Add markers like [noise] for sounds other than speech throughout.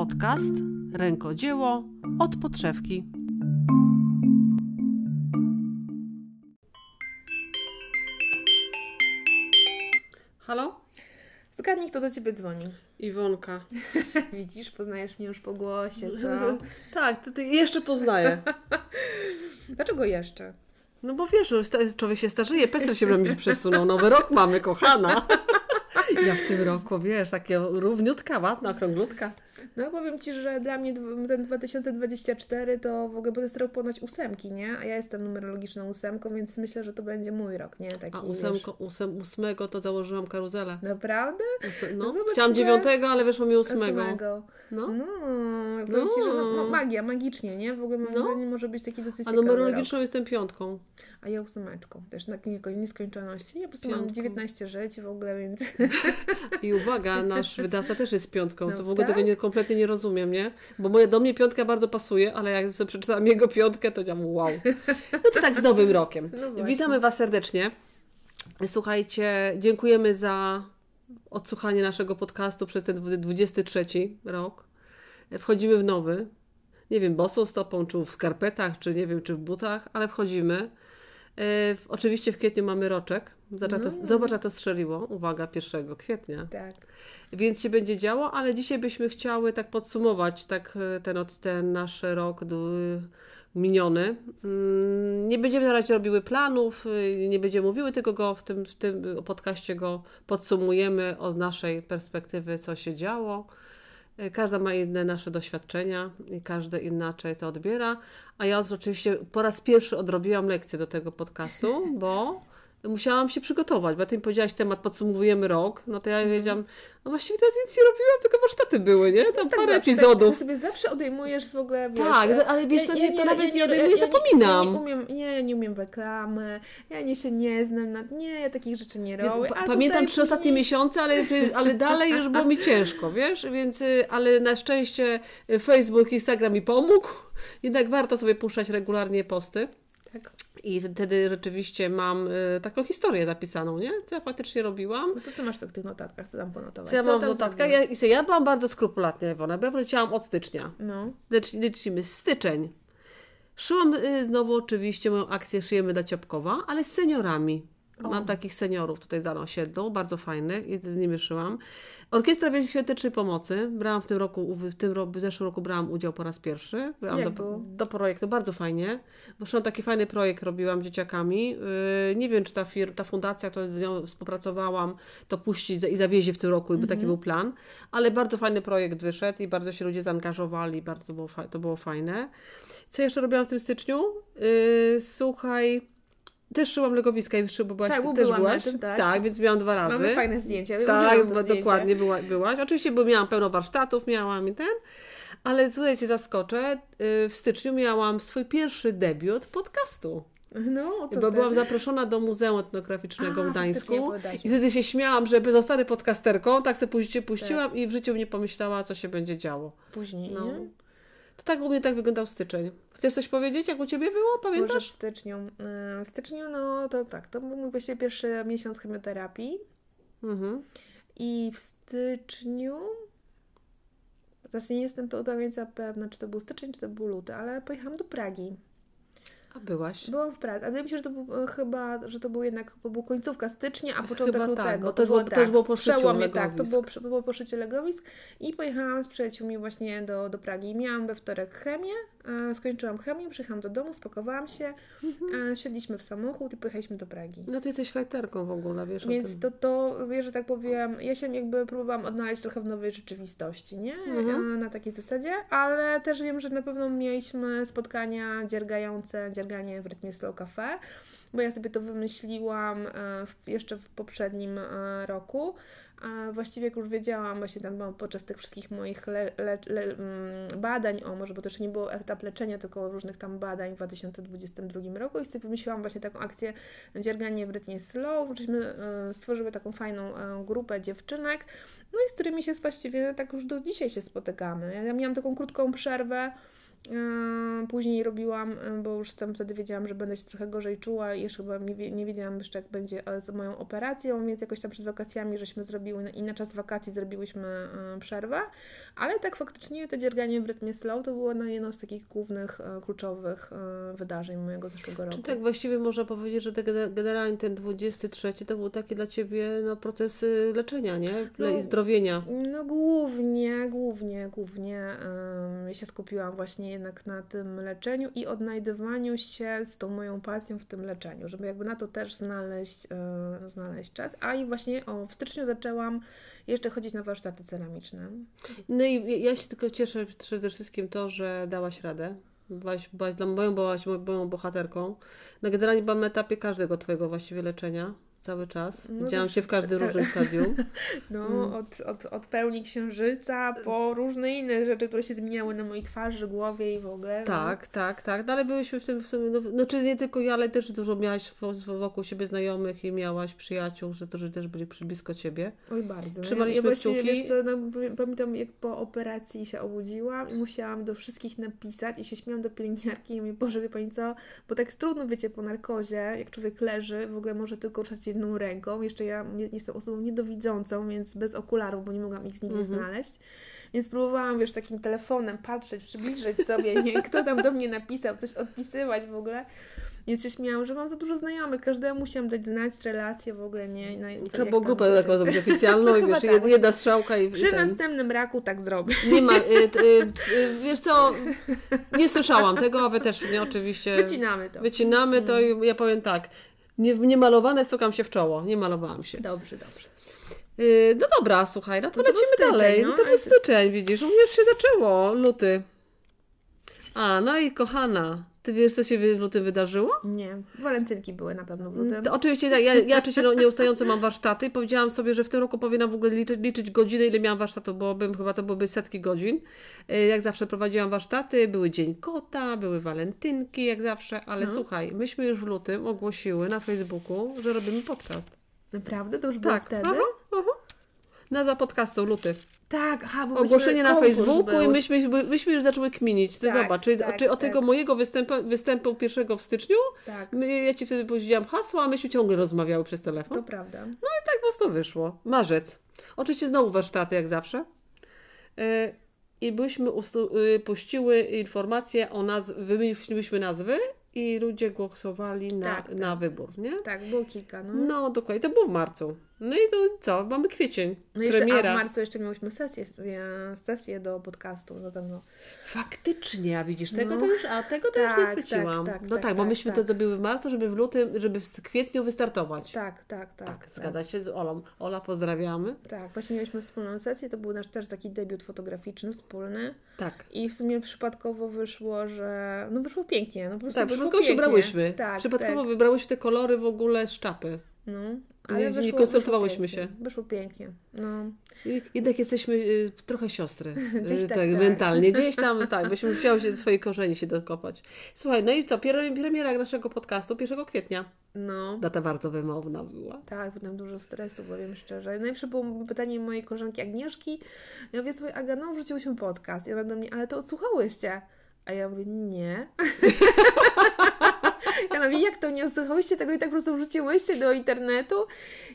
Podcast Rękodzieło od podszewki. Halo? Zgadnij, kto do ciebie dzwoni. Iwonka. [laughs] Widzisz, poznajesz mnie już po głosie, co? [laughs] tak, to ty jeszcze poznaję. [laughs] Dlaczego jeszcze? No bo wiesz, że sta- człowiek się starzeje, PESEL się nam przesunął, nowy rok mamy, kochana. [laughs] Ja w tym roku, wiesz, takie równiutka, ładna, okrąglutka. No powiem Ci, że dla mnie ten 2024 to w ogóle, bo to jest rok ponoć ósemki, nie? A ja jestem numerologiczną ósemką, więc myślę, że to będzie mój rok, nie? Taki, A ósemko, ósem, ósmego to założyłam karuzelę. Naprawdę? Ósem, No no, zobacz, chciałam dziewiątego, ale wyszło mi ósmego. Ósmego. No. No, powiem Ci, że no, no, No. magia, magicznie, nie? W ogóle mam No. wrażenie, może być taki dosyć A numerologiczną rok. jestem piątką. A ja ósemeczką, wiesz, na nie- nieskończoności. Ja po prostu mam Piątką. 19 żyć w ogóle, więc... [laughs] I uwaga, nasz wydawca też jest piątką. No to w ogóle tak? tego nie, kompletnie nie rozumiem, nie? Bo moje, do mnie piątka bardzo pasuje, ale jak sobie przeczytałam jego piątkę, to ja mu wow. No to tak z nowym rokiem. No. Witamy Was serdecznie. Słuchajcie, dziękujemy za odsłuchanie naszego podcastu przez ten 23 rok. Wchodzimy w nowy. Nie wiem, bosą stopą, czy w skarpetach, czy nie wiem, czy w butach, ale wchodzimy. E, w- oczywiście w kwietniu mamy roczek. Zobacz, No. to, zobacz, jak to strzeliło. Uwaga, 1 kwietnia. Tak. Więc się będzie działo, ale dzisiaj byśmy chciały tak podsumować tak e, ten, ten nasz rok miniony. Mm, Nie będziemy na razie robiły planów, y, nie będziemy mówiły, tylko go w tym, w tym podcaście go podsumujemy od naszej perspektywy, co się działo. E, Każda ma inne nasze doświadczenia i każdy inaczej to odbiera. A ja oczywiście po raz pierwszy odrobiłam lekcję do tego podcastu, bo musiałam się przygotować, bo ty mi powiedziałaś temat, podsumowujemy rok, no to ja wiedziałam, no właściwie teraz nic nie robiłam, tylko warsztaty były, nie? Tam Tak parę zawsze, epizodów. Tak, ty sobie zawsze odejmujesz w ogóle, wiesz... Tak, ale wiesz co, nie, to nawet nie odejmuję, ja zapominam. Ja nie umiem, nie, ja nie umiem reklamy, ja nie się nie znam, na, nie, ja takich rzeczy nie robię. Pamiętam trzy ostatnie miesiące, ale, ale dalej już było mi ciężko, wiesz? Więc, y, ale na szczęście y, Facebook, Instagram mi pomógł. Jednak warto sobie puszczać regularnie posty. Tak. I wtedy rzeczywiście mam y, taką historię zapisaną, nie? Co ja faktycznie robiłam. No to co masz tu w tych notatkach, co tam ponotować? Co ja mam w notatkach? Ja, ja byłam bardzo skrupulatna, Ewona, bo ja poleciałam od stycznia. No, Lecz, lecimy styczeń. Szyłam y, znowu oczywiście moją akcję Szyjemy dla Ciopkowa, ale z seniorami. Mam takich seniorów tutaj za osiedlu, bardzo fajnych i z nimi szyłam. Orkiestra Wielkiej Świątecznej Pomocy. Brałam w tym roku, w tym roku, w zeszłym roku brałam udział po raz pierwszy. Byłam do, do projektu, bardzo fajnie. Szyłam taki fajny projekt, robiłam z dzieciakami. Yy, nie wiem, czy ta, fir- ta fundacja, to z nią współpracowałam, to puści i zawiezie w tym roku, bo taki był plan. Ale bardzo fajny projekt wyszedł i bardzo się ludzie zaangażowali, bardzo to było, fa- to było fajne. Co jeszcze robiłam w tym styczniu? Yy, słuchaj, też szyłam legowiska i szyb, byłaś, Tak, ty też byłaś? tym, tak. więc miałam dwa razy. mamy fajne zdjęcia. ja Tak, bo zdjęcie. dokładnie była, byłaś. Oczywiście, bo miałam pełno warsztatów, miałam i ten, ale tutaj Cię zaskoczę. yy, W styczniu miałam swój pierwszy debiut podcastu. No, to Bo tak. byłam zaproszona do Muzeum Etnograficznego A, w Gdańsku i wtedy się śmiałam, że zostanę podcasterką, tak sobie puści- puściłam i w życiu nie pomyślała, co się będzie działo. Później, No. To tak u mnie tak wyglądał styczeń. Chcesz coś powiedzieć, jak u Ciebie było? Może w Pamiętasz? styczniu. Yy, W styczniu, no to tak, to był mój właściwie pierwszy miesiąc chemioterapii. Mhm. I w styczniu. Teraz nie jestem do końca pewna, czy to był styczeń, czy to był luty, ale pojechałam do Pragi. A byłaś? Byłam w Pradze, ale wydaje mi się, że to był, e, chyba, że to był jednak to był końcówka stycznia, a początek Chyba lutego. tak, bo to już było- tak, już było po szyciu przełomie, tak, to było, przy- było po szyciu legowisk i pojechałam z przyjaciółmi właśnie do, do Pragi. Miałam we wtorek chemię, e, skończyłam chemię, przyjechałam do domu, spakowałam się, e, wsiedliśmy w samochód i pojechaliśmy do Pragi. No ty jesteś fajterką w ogóle, wiesz Więc to, to, wiesz, że tak powiem, ja się jakby próbowałam odnaleźć trochę w nowej rzeczywistości, nie? Mhm. E, Na takiej zasadzie, ale też wiem, że na pewno mieliśmy spotkania dziergające, dzierganie w rytmie slow cafe, bo ja sobie to wymyśliłam e, jeszcze w poprzednim e, roku. Właściwie jak już wiedziałam, właśnie tam byłam podczas tych wszystkich moich le, le, le, mm, badań, o może, bo to jeszcze nie było etap leczenia, tylko różnych tam badań w 2022 roku i sobie wymyśliłam właśnie taką akcję dzierganie w rytmie slow. Żeśmy e, stworzyły taką fajną grupę dziewczynek, no i z którymi się właściwie tak już do dzisiaj się spotykamy. Ja, miałam taką krótką przerwę, Później robiłam, yy, bo już tam wtedy wiedziałam, że będę się trochę gorzej czuła i jeszcze chyba nie, nie wiedziałam jeszcze jak będzie z moją operacją, więc jakoś tam przed wakacjami żeśmy zrobiły i na czas wakacji zrobiłyśmy yy, przerwę, ale tak faktycznie to dzierganie w rytmie slow to było no, jedno z takich głównych, kluczowych wydarzeń mojego zeszłego roku. Czy tak właściwie można powiedzieć, że te, gene- generalnie ten 23 to był taki dla Ciebie no, proces y, leczenia, nie? No, I zdrowienia. No głównie, głównie, głównie em, się skupiłam właśnie jednak na tym leczeniu i odnajdywaniu się z tą moją pasją w tym leczeniu, żeby jakby na to też znaleźć, e, znaleźć czas. A i właśnie o, w styczniu zaczęłam jeszcze chodzić na warsztaty ceramiczne. No i ja się tylko cieszę przede wszystkim to, że dałaś radę. Byłaś, byłaś moją, byłaś moją bohaterką. No generalnie byłam na etapie każdego Twojego właściwie leczenia. Cały czas. No Widziałam Cię w każdym tak. różnym stadium. [laughs] No, Mm. od, od, od pełni księżyca po różne inne rzeczy, które się zmieniały na mojej twarzy, głowie i w ogóle. no. Tak, tak, tak. No ale byłyśmy w tym, w tym no, no czy nie tylko ja, ale też dużo miałaś wo- wokół siebie znajomych i miałaś przyjaciół, że to, że też byli przy blisko Ciebie. Oj, bardzo. Trzymaliśmy ja właściwie, kciuki. Wiesz co, no, pamię- pamiętam, jak po operacji się obudziłam i musiałam do wszystkich napisać i się śmiałam do pielęgniarki i mówię, Boże, wie Pani co, bo tak trudno, wiecie, po narkozie, jak człowiek leży, w ogóle może tylko ruszać jedną ręką. Jeszcze ja jestem osobą niedowidzącą, więc bez okularów, bo nie mogłam ich nigdzie Mhm. znaleźć. Więc próbowałam, wiesz, takim telefonem patrzeć, przybliżyć sobie, nie, kto tam do mnie napisał, coś odpisywać w ogóle. Więc się śmiałam, że mam za dużo znajomych, każdemu musiałam dać znać relacje w ogóle, nie? Na, Trzeba grupę taką zrobić oficjalną i [laughs] wiesz, tak, jed- jedna strzałka i, Przy ten. następnym raku tak zrobię. Nie ma, y, y, y, wiesz co, [laughs] nie słyszałam tego, a wy też nie oczywiście. Wycinamy to. Wycinamy to i ja powiem tak, nie, nie malowane stukam się w czoło, nie malowałam się. Dobrze, dobrze. Y, no dobra, słuchaj, no to No to lecimy styczeń, dalej. no, No to był ty- styczeń, widzisz, u mnie już się zaczęło, luty. A, no i kochana, ty wiesz, co się w lutym wydarzyło? Nie, walentynki były na pewno w lutym. To oczywiście tak, ja, ja oczywiście no, nieustająco mam warsztaty i powiedziałam sobie, że w tym roku powinnam w ogóle liczyć, liczyć godziny, ile miałam warsztatów, bo bym chyba to byłyby setki godzin. Y, Jak zawsze prowadziłam warsztaty, były Dzień Kota, były walentynki, jak zawsze, ale No. słuchaj, myśmy już w lutym ogłosiły na Facebooku, że robimy podcast. Naprawdę? To już było Tak, wtedy? aha, aha. Nazwa podcastu Luty. Tak, aha, bo Ogłoszenie na Facebooku był. i myśmy, myśmy już zaczęły kminić. Ty Tak, zobacz, czy, tak, czy od tak. tego mojego występu, występu pierwszego w styczniu, Tak, my, ja Ci wtedy powiedziałam hasło, a myśmy ciągle rozmawiały przez telefon. to prawda. tak po prostu wyszło. Marzec. Oczywiście znowu warsztaty, jak zawsze. Yy, I byśmy yy, puściły informacje o nazw, wymyśliłyśmy nazwy i ludzie głosowali na, Tak, tak. na wybór, nie? Tak, było kilka, no. No dokładnie, to było w marcu. No i to co? Mamy kwiecień, No jeszcze, a premiera. w marcu jeszcze miałyśmy sesję, sesję do podcastu, do tego. Faktycznie, a widzisz, tego No. to już, a tego to już Tak, nie tak, chwyciłam. tak, no tak, tak, bo tak, myśmy to tak. zrobiły w marcu, żeby w lutym, żeby w kwietniu wystartować. Tak, tak, tak. Tak, zgadza się z Olą. Ola, pozdrawiamy. Tak, właśnie mieliśmy wspólną sesję, to był nasz też taki debiut fotograficzny wspólny Tak. i w sumie przypadkowo wyszło, że no wyszło pięknie, no po prostu Tak, przypadkowo się pięknie. brałyśmy. Tak, Przypadkowo tak. wybrałyśmy te kolory w ogóle z czapy. No, ale nie wyszło, konsultowałyśmy wyszło pięknie. Wyszło pięknie. No. I- Jednak jesteśmy y, trochę siostry. [laughs] Gdzieś y, tak, tak, tak. mentalnie. [laughs] Gdzieś tam, tak, byśmy musiały się do swojej korzeni się dokopać. Słuchaj, no i co? Premiera naszego podcastu 1 kwietnia. No. Data bardzo wymowna była. Tak, potem dużo stresu, powiem szczerze. Najlepsze było pytanie mojej koleżanki Agnieszki. Ja mówię sobie, Aga, no wrzuciłyśmy podcast. I ona do mnie, ale to odsłuchałyście. A ja mówię, nie. [laughs] Ja mówię, jak to nie odsłuchałyście tego i tak po prostu wrzuciłyście do internetu?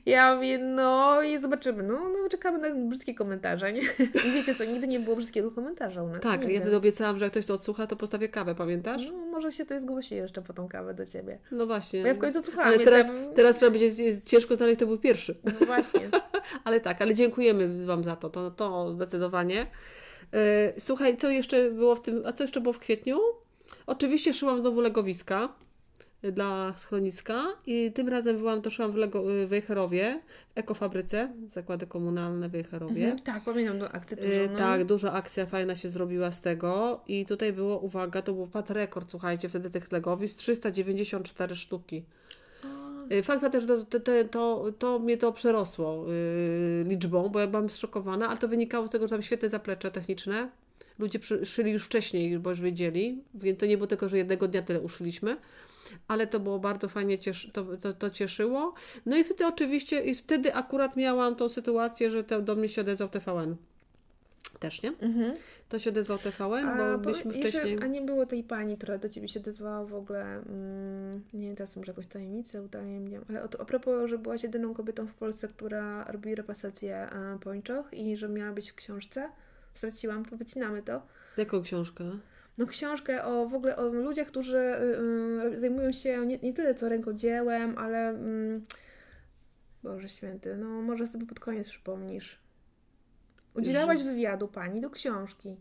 Ja mówię, no i zobaczymy. No, no czekamy na brzydkie komentarze, nie? I wiecie co, nigdy nie było brzydkiego komentarza u nas. Tak, nigdy. ja wtedy obiecałam, że jak ktoś to odsłucha, to postawię kawę, pamiętasz? No, może się to zgłosi jeszcze po tą kawę do Ciebie. No właśnie. Bo ja w końcu odsłuchałam, Ale teraz, teraz trzeba będzie ciężko znaleźć, kto był pierwszy. No właśnie. [laughs] Ale tak, ale dziękujemy Wam za to, to, to zdecydowanie. E, Słuchaj, co jeszcze było w tym, a co jeszcze było w kwietniu? Oczywiście szyłam znowu legowiska dla schroniska i tym razem byłam, to szyłam w, Lego, w Wejherowie, w ekofabryce, zakłady komunalne w Wejherowie. Mhm, tak, pamiętam tą akcję E, dużo. No. Tak, duża akcja fajna się zrobiła z tego i tutaj było, uwaga, to był padł rekord, słuchajcie, wtedy tych legowisk, 394 sztuki. Y, Fakt że to, to, to, to mnie to przerosło yy, liczbą, bo ja byłam zszokowana, ale to wynikało z tego, że tam świetne zaplecze techniczne. Ludzie przy, szyli już wcześniej, bo już wiedzieli, więc to nie było tylko, że jednego dnia tyle uszyliśmy, ale to było bardzo fajnie, cieszy, to, to, to cieszyło. No i wtedy oczywiście, i wtedy akurat miałam tą sytuację, że to do mnie się odezwał TVN. Też nie? Mhm. To się odezwał TVN, A, bo bo byliśmy jeszcze- wcześniej... A nie było tej pani, która do ciebie się odezwała w ogóle. Mm, nie wiem, teraz może jakąś tajemnicę utajemniam. Ale o, to, a propos, że byłaś jedyną kobietą w Polsce, która robi repasację e, pończoch i że miała być w książce. Straciłam, to wycinamy to. Jaką książkę? No książkę o w ogóle o ludziach, którzy y, y, zajmują się nie, nie tyle co rękodziełem, ale mm, Boże święty, no może sobie pod koniec przypomnisz. Udzielałaś wywiadu pani do książki.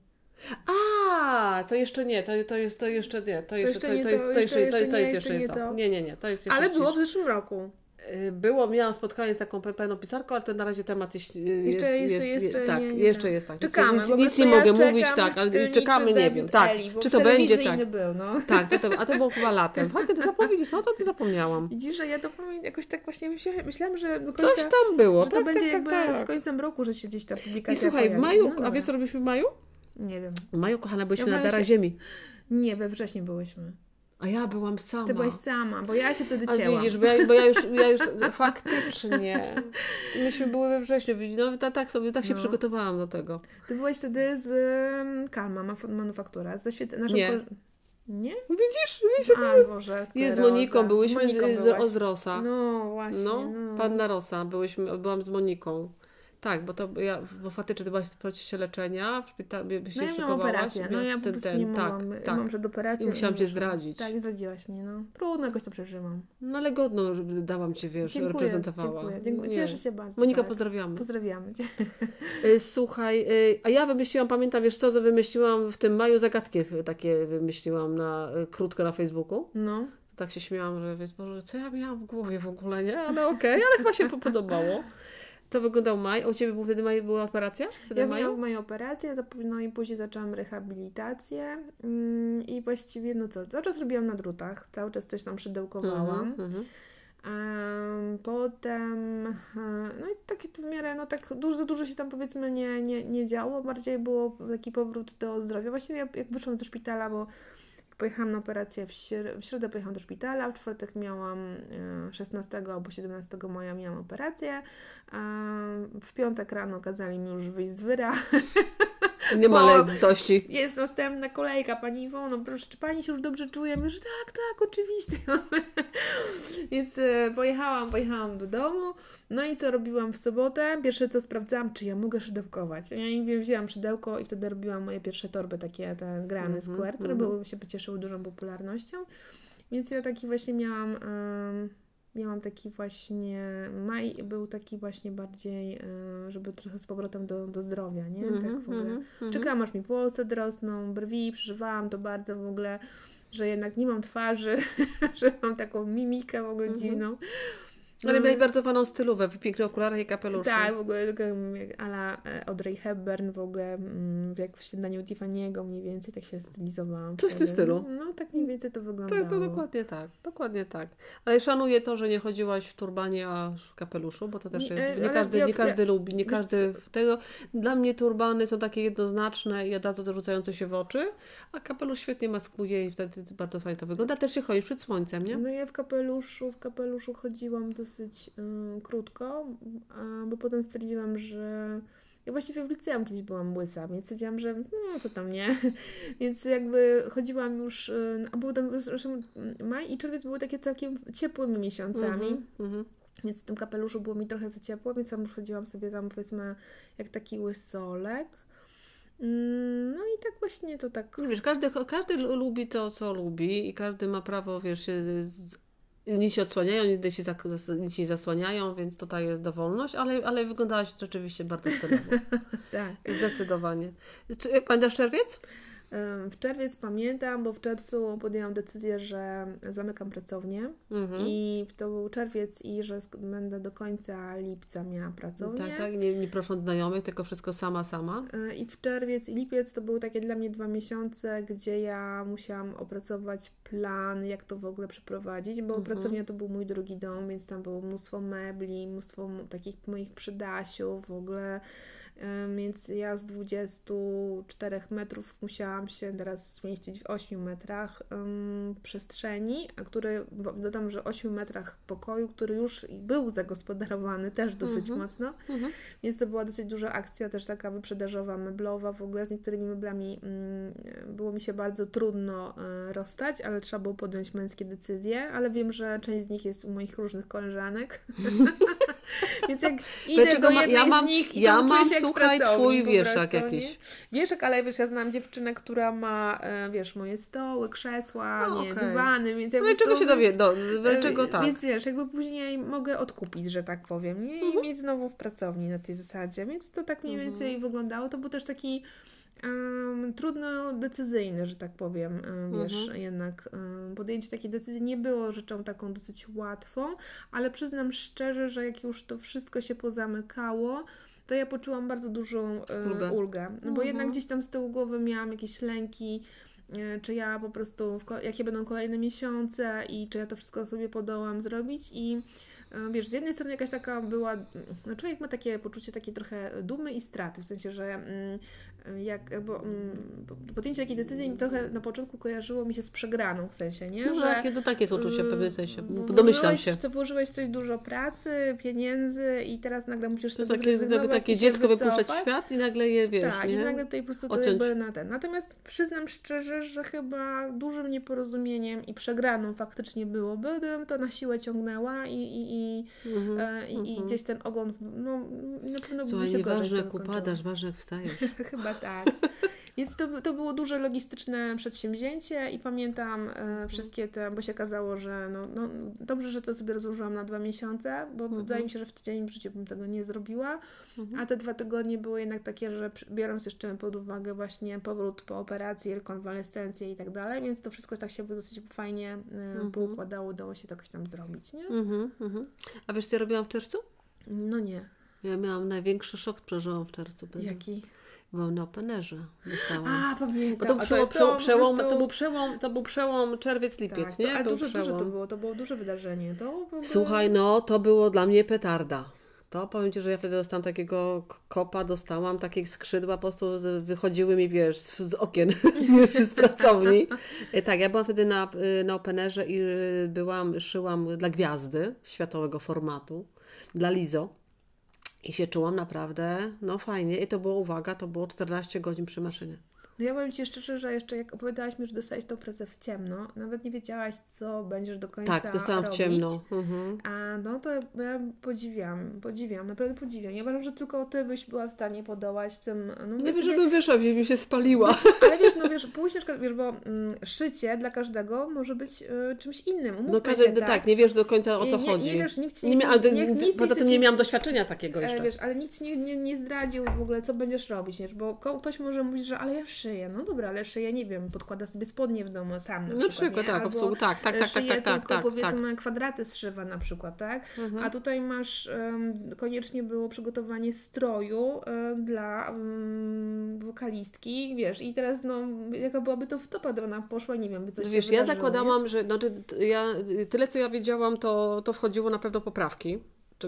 A, to jeszcze nie, to, to jest to jeszcze nie, to jeszcze jeszcze to, nie to jest to, to jeszcze- jeszcze to, jeszcze to nie, jest jeszcze jeszcze nie nie to. Nie, nie, nie, to jest jeszcze Ale było w zeszłym roku. Y, Było, miałam spotkanie z taką pe- pewną pisarką, ale to na razie temat jest, jest, Jeszcze- jest, jeszcze- jest, jeszcze tak, nie- nie jeszcze tak. jest tak. Czekamy, nic, po nic nie ja mogę czekam, mówić, tak, ale czekamy, nie wiem, tak, bo czy w to będzie, tak. był, no. Tak, to, to, a to było chyba latem. Ty zapowiedzieć, no to ty zapomniałam. Widzisz, że ja to pamiętam, jakoś tak właśnie myślałam, że końca, Coś tam było, że to tak, będzie tak, jakby tak, tak. z końcem roku, że się gdzieś ta publikacja I słuchaj, w pojawi. maju, No a wiesz co robiliśmy w maju? Nie wiem. W maju, kochana, byliśmy Ja na w Dara się- Ziemi. Nie, we wrześniu byłyśmy. A ja byłam sama. Ty byłaś sama, bo ja się wtedy A cięłam. widzisz, bo ja, bo ja już, [laughs] ja już faktycznie. Myśmy były we wrześniu, no tak, tak sobie, tak się No. przygotowałam do tego. Ty byłaś wtedy z um, Kalma, Manufaktura, ze świece... Naszą Nie. ko- Nie? Widzisz, widzisz, A, Boże, z. Moniką, byłyśmy Moniką z, z. Ozrosa. No, właśnie. No, No, panna Rosa, byłyśmy, byłam z Moniką. Tak, bo to ja, bo faktycznie ty byłaś w procesie leczenia, w szpitalu, się No ja miałam operację, no ja po prostu ten, nie tak, mogłam. ja tak. mam przed operacją. I musiałam cię zdradzić. Tak, zdradziłaś mnie, no. Trudno, jakoś to przeżyłam. No ale godno że dałam cię, wiesz, Dziękuję, reprezentowała. dziękuję. dziękuję. Cieszę się bardzo. Monika, tak. pozdrawiamy. Pozdrawiamy Cię. [laughs] Y, Słuchaj, y, a ja wymyśliłam, pamiętam, wiesz co, że wymyśliłam w tym maju zagadki takie wymyśliłam na, y, krótko na Facebooku. No. Tak się śmiałam, że wiesz, Boże, co ja miałam w głowie w ogóle, nie? Ale okej, ale chyba się podobało. [laughs] To wyglądał maj. A U Ciebie był wtedy maj, była operacja? Wtedy Ja maju? moją operację, no i później zaczęłam rehabilitację mm, i właściwie, no co, cały czas robiłam na drutach, cały czas coś tam szydełkowałam. Mhm, mhm. Em, potem, e, no i takie to w miarę, no tak dużo, dużo się tam powiedzmy nie, nie, nie działo, bardziej było taki powrót do zdrowia. Właściwie ja, jak wyszłam ze szpitala, bo jak pojechałam na operację w, śr- w środę pojechałam do szpitala, w czwartek miałam e, 16 albo 17 maja miałam operację, e, w piątek rano kazali mi już wyjść z wyra, [laughs] Nie ma lekkości. jest następna kolejka, Pani Iwono, proszę, czy Pani się już dobrze czuje? Że tak, tak, oczywiście. [laughs] Więc e, pojechałam, pojechałam do domu, no i co robiłam w sobotę? Pierwsze co sprawdzałam, czy ja mogę szydełkować. Ja im wzięłam szydełko i wtedy robiłam moje pierwsze torby, takie te grany Mhm, Square, które mhm. były, się pocieszyły dużą popularnością. Więc ja taki właśnie miałam... em, Miałam taki właśnie, maj był taki właśnie bardziej, e, żeby trochę z powrotem do, do zdrowia, nie? tak w ogóle. mhm, mhm. Czekałam aż mi włosy odrosną, brwi, przeżywałam to bardzo w ogóle, że jednak nie mam twarzy, [laughs] że mam taką mimikę w ogóle Mhm. dziwną. Ale No, miałeś bardzo faną stylówę, w pięknych okularach i kapeluszu. tak, w ogóle jak ala e, Audrey Hepburn w ogóle, mm, jak w śniadaniu Tiffany'ego mniej więcej tak się stylizowałam. Coś w tym stylu. No tak mniej więcej to wyglądało. Tak, to dokładnie tak, dokładnie tak. Ale szanuję to, że nie chodziłaś w turbanie, a w kapeluszu, bo to też jest, e, nie każdy, nie każdy lubi, nie każdy tego. Dla mnie turbany są takie jednoznaczne i od razu to rzucające się w oczy, a kapelusz świetnie maskuje i wtedy bardzo fajnie to wygląda. Też się chodzisz przed słońcem, nie? No ja w kapeluszu, w kapeluszu chodziłam dosyć y, krótko, bo potem stwierdziłam, że ja właściwie w liceum kiedyś byłam łysa, więc stwierdziłam, że no to tam nie. [laughs] Więc jakby chodziłam już, y, a był tam zresztą maj i czerwiec były takie całkiem ciepłymi miesiącami. Mhm, mhm. Więc w tym kapeluszu było mi trochę za ciepło, więc tam już chodziłam sobie tam powiedzmy jak taki łysolek. Mm, No i tak właśnie to tak. Wiesz, każdy, każdy lu- lubi to, co lubi i każdy ma prawo, wiesz, się. Inni się odsłaniają, inni się, zak- zas- inni się zasłaniają, więc tutaj jest dowolność, ale, ale wyglądałaś rzeczywiście bardzo stylowo. [laughs] Tak. Zdecydowanie. Czy, pamiętasz czerwiec? W czerwiec pamiętam, bo w czerwcu podjęłam decyzję, że zamykam pracownię Mhm. i to był czerwiec i że będę do końca lipca miała pracownię. Tak, tak, nie, nie prosząc znajomych, tylko wszystko sama, sama. Y, I w czerwiec i lipiec to były takie dla mnie dwa miesiące, gdzie ja musiałam opracować plan, jak to w ogóle przeprowadzić, bo Mhm. pracownia to był mój drugi dom, więc tam było mnóstwo mebli, mnóstwo takich moich przydasiów, w ogóle więc ja z 24 metrów musiałam się teraz zmieścić w 8 metrach przestrzeni, a który, dodam, że 8 metrach pokoju, który już był zagospodarowany też dosyć mhm. mocno, mhm. więc to była dosyć duża akcja, też taka wyprzedażowa, meblowa, w ogóle z niektórymi meblami um, było mi się bardzo trudno um, rozstać, ale trzeba było podjąć męskie decyzje, ale wiem, że część z nich jest u moich różnych koleżanek. [laughs] [laughs] Więc jak idę Dlaczego do jednej ja mam, z nich i ja mam, się słuchaj, twój wieszak jakiś. Nie? Wieszak, ale wiesz, ja znam dziewczynę, która ma, e, wiesz, moje stoły, krzesła, no, nie, okay. dywany, więc jakby... No czego się dowie, do, czego tak. Więc wiesz, jakby później mogę odkupić, że tak powiem, nie? i mhm. mieć znowu w pracowni na tej zasadzie, więc to tak mniej więcej mhm. wyglądało. To był też taki um, trudno decyzyjny, że tak powiem, um, wiesz, mhm. jednak um, podjęcie takiej decyzji nie było rzeczą taką dosyć łatwą, ale przyznam szczerze, że jak już to wszystko się pozamykało, to ja poczułam bardzo dużą ulgę. ulgę. No bo mhm. jednak gdzieś tam z tyłu głowy miałam jakieś lęki, e, czy ja po prostu, jakie będą kolejne miesiące i czy ja to wszystko sobie podołam zrobić i e, wiesz, z jednej strony jakaś taka była, no człowiek ma takie poczucie takiej trochę dumy i straty, w sensie, że mm, jak, bo, podjęcie takiej decyzji trochę na początku kojarzyło mi się z przegraną w sensie, nie? No że, takie, to takie jest uczucie w pewnym sensie, domyślam się. To włożyłeś coś dużo pracy, pieniędzy i teraz nagle musisz to takie, jakby takie dziecko wypuszczać w świat i nagle je, wiesz, Tak, nie? i nagle tutaj po prostu Odciąć. to na ten. Natomiast przyznam szczerze, że chyba dużym nieporozumieniem i przegraną faktycznie byłoby, gdybym to na siłę ciągnęła i, i, i, mhm, e, i, i mhm. gdzieś ten ogon, no na pewno Słuchaj, by się nieważne jak upadasz, ważne jak wstajesz. [laughs] chyba tak. Więc to, to było duże logistyczne przedsięwzięcie i pamiętam e, wszystkie te, bo się okazało, że no, no, dobrze, że to sobie rozłożyłam na dwa miesiące, bo mhm. wydaje mi się, że w tydzień w życiu bym tego nie zrobiła, mhm. a te dwa tygodnie były jednak takie, że biorąc jeszcze pod uwagę właśnie powrót po operacji, rekonwalescencję i tak dalej, więc to wszystko tak się dosyć fajnie e, mhm. poukładało, udało się to jakoś tam zrobić, nie? Mhm, mhm. A wiesz, co ja robiłam w czerwcu? No nie. Ja miałam największy szok, przeżyłam w czerwcu. Jaki? Na openerze. Dostałam. A, pamiętam. to, to, to, przełom, to, był przełom, to był przełom czerwiec-lipiec, tak, nie? To, ale duże, duże to było, to było duże wydarzenie. To ogóle... Słuchaj, no to było dla mnie petarda. To powiem Ci, że ja wtedy dostałam takiego kopa, dostałam takie skrzydła, po prostu wychodziły mi, wiesz, z, z okien, [laughs] wiesz, z pracowni. E, tak, ja byłam wtedy na, y, na openerze i y, byłam, szyłam dla gwiazdy światowego formatu, dla Lizo. I się czułam naprawdę, no fajnie. I to było, uwaga, to było 14 godzin przy maszynie. No ja powiem Ci szczerze, że jeszcze jak opowiadałaś mi, że dostałeś tą pracę w ciemno, nawet nie wiedziałaś, co będziesz do końca Tak, dostałam robić. w ciemno. Mhm. A no to ja podziwiam, podziwiam, naprawdę podziwiam. Ja uważam, że tylko Ty byś była w stanie podołać tym... No, nie wiem, żebym wyszła, mi się spaliła. Znaczy, ale wiesz, no wiesz, pójść na wiesz, bo mm, szycie dla każdego może być y, czymś innym. no każdy, się, tak? tak? nie wiesz do końca o co nie, chodzi. Nie, wiesz, nikt ci nie, nie, ale, nie, nic, poza tym nie miałam doświadczenia takiego jeszcze. Wiesz, ale nikt ci nie, nie, nie zdradził w ogóle, co będziesz robić, wiesz, bo ktoś może mówić, że ale ja szyję. No dobra, ale szyję, nie wiem, podkłada sobie spodnie w domu sam na, na przykład, przykład tak, absolutnie, tak, tak, tak, tak, tak, tylko tak, powiedzmy tak. kwadraty zszywa na przykład, tak? Mhm. A tutaj masz, um, koniecznie było przygotowanie stroju um, dla um, wokalistki, wiesz, i teraz no, jaka byłaby to wtopa, gdyby ona poszła, nie wiem, by coś Wiesz, ja zakładałam, nie? że no, ja, tyle co ja wiedziałam, to, to wchodziło na pewno poprawki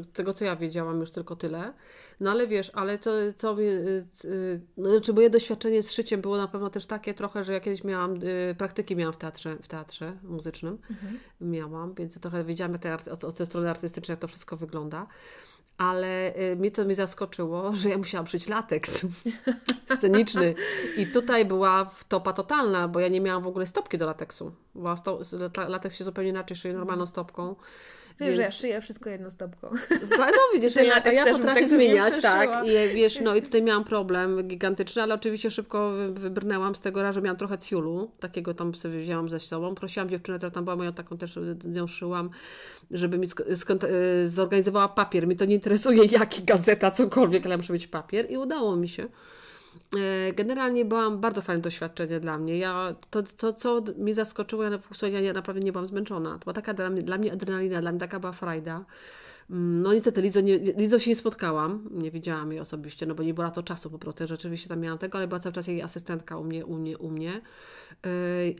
tego, co ja wiedziałam, już tylko tyle. No ale wiesz, ale co, co mi, y, y, no, znaczy moje doświadczenie z szyciem było na pewno też takie trochę, że ja kiedyś miałam, y, praktyki miałam w teatrze, w teatrze muzycznym. Mhm. Miałam, więc trochę wiedziałam jak te, od, od tej strony artystycznej, jak to wszystko wygląda. Ale mnie co mnie zaskoczyło, [laughs] że ja musiałam szyć lateks [laughs] sceniczny. I tutaj była topa totalna, bo ja nie miałam w ogóle stopki do lateksu. Bo sto, lateks się zupełnie inaczej szyje normalną stopką. Wiesz, Więc... że ja szyję wszystko jedną stopką. No widzisz, [laughs] ja, ja, ja potrafię tak zmieniać, tak. I wiesz, no i tutaj miałam problem gigantyczny, ale oczywiście szybko wybrnęłam z tego, że miałam trochę tiulu, takiego tam sobie wzięłam ze sobą. Prosiłam dziewczynę, która tam była moją taką też z nią szyłam, żeby mi e, zorganizowała papier. Mi to nie interesuje [laughs] jaki gazeta, cokolwiek, ale muszę mieć papier i udało mi się. E, generalnie byłam bardzo fajne doświadczenie dla mnie. Ja, to, to, co mnie zaskoczyło, ja, ja naprawdę nie byłam zmęczona. To była taka dla mnie, dla mnie adrenalina, dla mnie taka była frajda. Mm, no niestety Lizo, nie, Lizo się nie spotkałam, nie widziałam jej osobiście, no bo nie było to czasu po prostu, rzeczywiście tam miałam tego, ale była cały czas jej asystentka u mnie, u mnie, u mnie.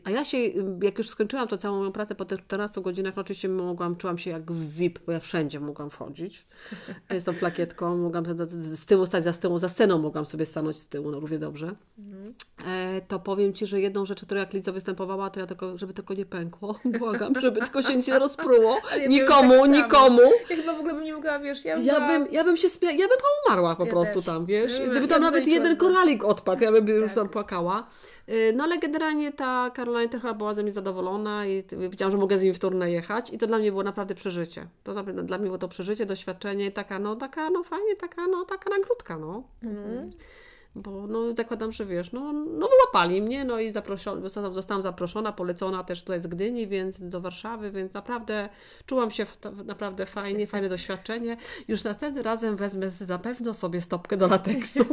A ja się, jak już skończyłam tą całą moją pracę po tych 14 godzinach, no oczywiście mogłam, czułam się jak w VIP, bo ja wszędzie mogłam wchodzić. [laughs] Z tą plakietką, mogłam z tyłu stać za tyłu, za sceną mogłam sobie stanąć z tyłu, no równie dobrze. Mhm. To powiem Ci, że jedną rzecz, którą jak Lidzo występowała, to ja tylko, żeby tylko nie pękło, [laughs] błagam, żeby tylko się nie rozpruło. [laughs] Ja nikomu, tak nikomu. Ja chyba w ogóle bym nie mogła, wiesz, ja, ja bym, ja bym się śmia... ja bym umarła po ja prostu też. tam, wiesz. Gdyby tam nawet jeden koralik odpadł, ja bym tak. już tam płakała. No ale generalnie ta Caroline też chyba była ze mnie zadowolona i wiedziałam, że mogę z nim w turnę jechać i to dla mnie było naprawdę przeżycie. To naprawdę, dla mnie było to przeżycie, doświadczenie, taka no, taka no fajnie, taka no, taka nagródka, no. Mm bo no, zakładam, że wiesz, no, no wyłapali mnie, no i zaproszona, zostałam zaproszona, polecona też tutaj z Gdyni, więc do Warszawy, więc naprawdę czułam się naprawdę fajnie, [laughs] fajne doświadczenie. Już następnym razem wezmę na pewno sobie stopkę do lateksu.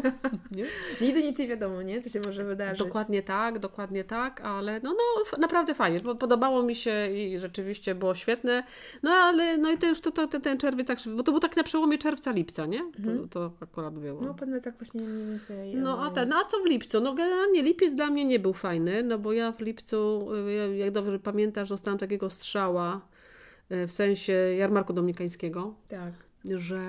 [laughs] Nigdy nic nie wiadomo, nie? Co się może wydarzyć. Dokładnie tak, dokładnie tak, ale no, no naprawdę fajnie, bo podobało mi się i rzeczywiście było świetne, no ale no i też to, to, ten czerwiec, tak, bo to był tak na przełomie czerwca, lipca, nie? Mhm. To, to akurat było. No pewnie tak właśnie mniej więcej no a, ten, no a co w lipcu? No generalnie lipiec dla mnie nie był fajny, no bo ja w lipcu, y, jak dobrze pamiętasz, dostałam takiego strzała y, w sensie jarmarku dominikańskiego. Tak. Że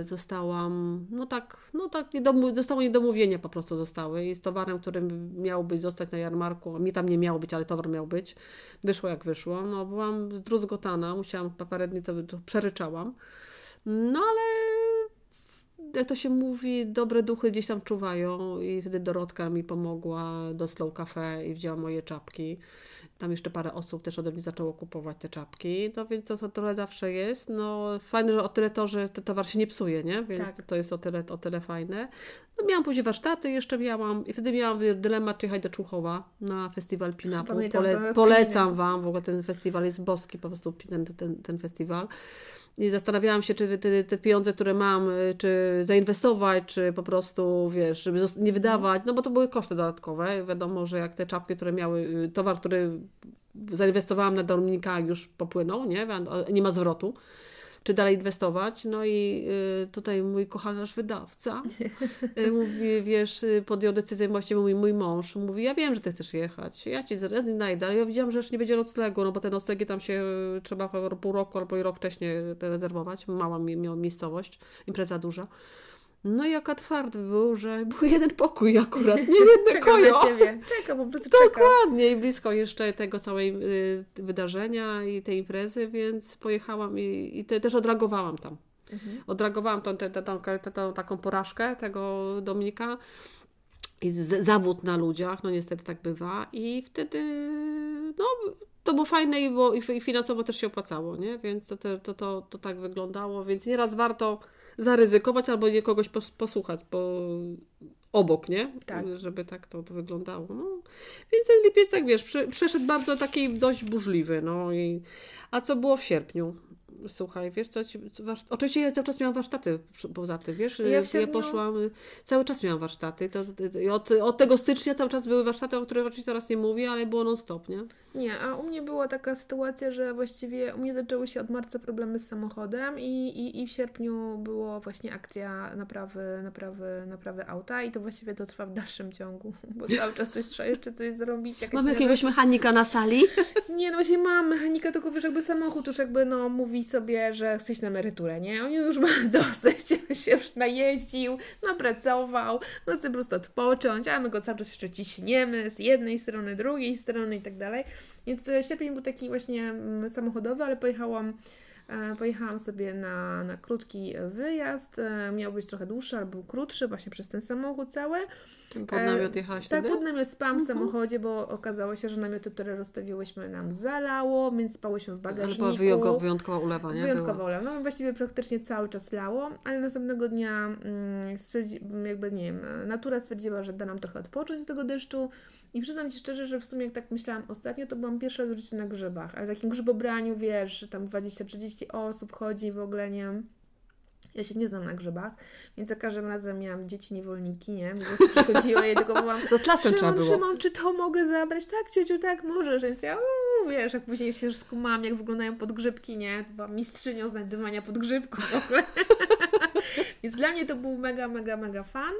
y, zostałam, no tak, no tak, zostało niedomówienie po prostu zostały i z towarem, którym miał być zostać na jarmarku, mi tam nie miało być, ale towar miał być, wyszło jak wyszło, no byłam zdruzgotana, musiałam parę dni to, to przeryczałam, no ale jak to się mówi, dobre duchy gdzieś tam czuwają i wtedy Dorotka mi pomogła do Slow Cafe i wzięła moje czapki. Tam jeszcze parę osób też ode mnie zaczęło kupować te czapki, no więc to, to trochę zawsze jest. No fajne, że o tyle to, że ten towar się nie psuje, nie? Więc tak. to jest o tyle, o tyle fajne. No miałam później warsztaty, jeszcze miałam i wtedy miałam dylemat, czy jechać do Człuchowa na festiwal Pinapu. Pole, polecam Wam, w ogóle ten festiwal jest boski, po prostu ten, ten, ten festiwal. I zastanawiałam się, czy te, te, pieniądze, które mam, y, czy zainwestować, czy po prostu, wiesz, żeby nie wydawać, no bo to były koszty dodatkowe. Wiadomo, że jak te czapki, które miały, y, towar, który zainwestowałam na Dominika już popłynął, nie, nie ma zwrotu czy dalej inwestować. No i y, tutaj mój kochany nasz wydawca y, [laughs] mówi, wiesz, y, podjął decyzję, właściwie mój, mój mąż mówi, ja wiem, że ty chcesz jechać, ja ci zaraz znajdę, ale ja widziałam, że już nie będzie noclegu, no bo te noclegi tam się trzeba pół roku albo i rok wcześniej rezerwować, mała miejscowość, impreza duża. No i jaka twardy był, że był jeden pokój akurat, nie [laughs] jedne kojo. Ciebie. Czeka, po prostu Dokładnie i blisko jeszcze tego całej y, wydarzenia i tej imprezy, więc pojechałam i, i te, też odreagowałam tam. Mhm. Odreagowałam tą, tę, tę, tę, taką porażkę tego Dominika i zawód na ludziach, no niestety tak bywa i wtedy no to było fajne i, było, i finansowo też się opłacało, nie? Więc to, to, to, to tak wyglądało, więc nieraz warto zaryzykować albo nie kogoś posłuchać, bo obok, nie? Tak. Żeby tak to, to wyglądało. No. Więc ten lipiec, tak wiesz, przeszedł bardzo taki dość burzliwy. No i, a co było w sierpniu? Słuchaj, wiesz co, ci, oczywiście ja cały czas miałam warsztaty poza tym, wiesz, ja, ja poszłam, cały czas miałam warsztaty, to, to, od, od tego stycznia cały czas były warsztaty, o których oczywiście teraz nie mówię, ale było non stop, nie? Nie, a u mnie była taka sytuacja, że właściwie u mnie zaczęły się od marca problemy z samochodem i, i, i w sierpniu było właśnie akcja naprawy, naprawy, naprawy auta i to właściwie to trwa w dalszym ciągu, bo cały czas coś trzeba jeszcze coś zrobić. Mamy jakiegoś mechanika na sali? [laughs] Nie, no właśnie mam mechanika, tylko wiesz, jakby samochód już jakby no mówi sobie, że chce na emeryturę, nie? On już ma [laughs] dosyć, się już najeździł, napracował, no chce po prostu odpocząć, a my go cały czas jeszcze ciśniemy z jednej strony, drugiej strony i tak dalej. Więc e, sierpień był taki właśnie mm, samochodowy, ale pojechałam pojechałam sobie na, na krótki wyjazd. E, miał być trochę dłuższy, ale był krótszy, właśnie przez ten samochód cały. Pod namiot jechałaś Tak, pod namiot spałam w mhm. samochodzie, bo okazało się, że namioty, które rozstawiłyśmy nam zalało, więc spałyśmy w bagażniku. Ale była wyjątkowa ulewa, nie? Wyjątkowa ulewa. No właściwie praktycznie cały czas lało, ale następnego dnia mm, jakby, nie wiem, natura stwierdziła, że da nam trochę odpocząć z tego deszczu i przyznam Ci szczerze, że w sumie jak tak myślałam ostatnio, to byłam pierwsza w życiu na grzybach, ale takim grzybobraniu, wiesz, że tam 20-30 osób chodzi w ogóle, nie ja się nie znam na grzybach, więc za każdym razem miałam dzieci niewolniki, nie? Po prostu przychodziły i tylko byłam [laughs] to klasem Szymon, trzeba było. Szymon, czy to mogę zabrać? Tak, ciociu, tak, możesz. Więc ja, wiesz, jak później się już skumałam, jak wyglądają podgrzybki, nie? Byłam mistrzynią znajdywania podgrzybków w ogóle. [laughs] więc dla mnie to był mega, mega, mega fan.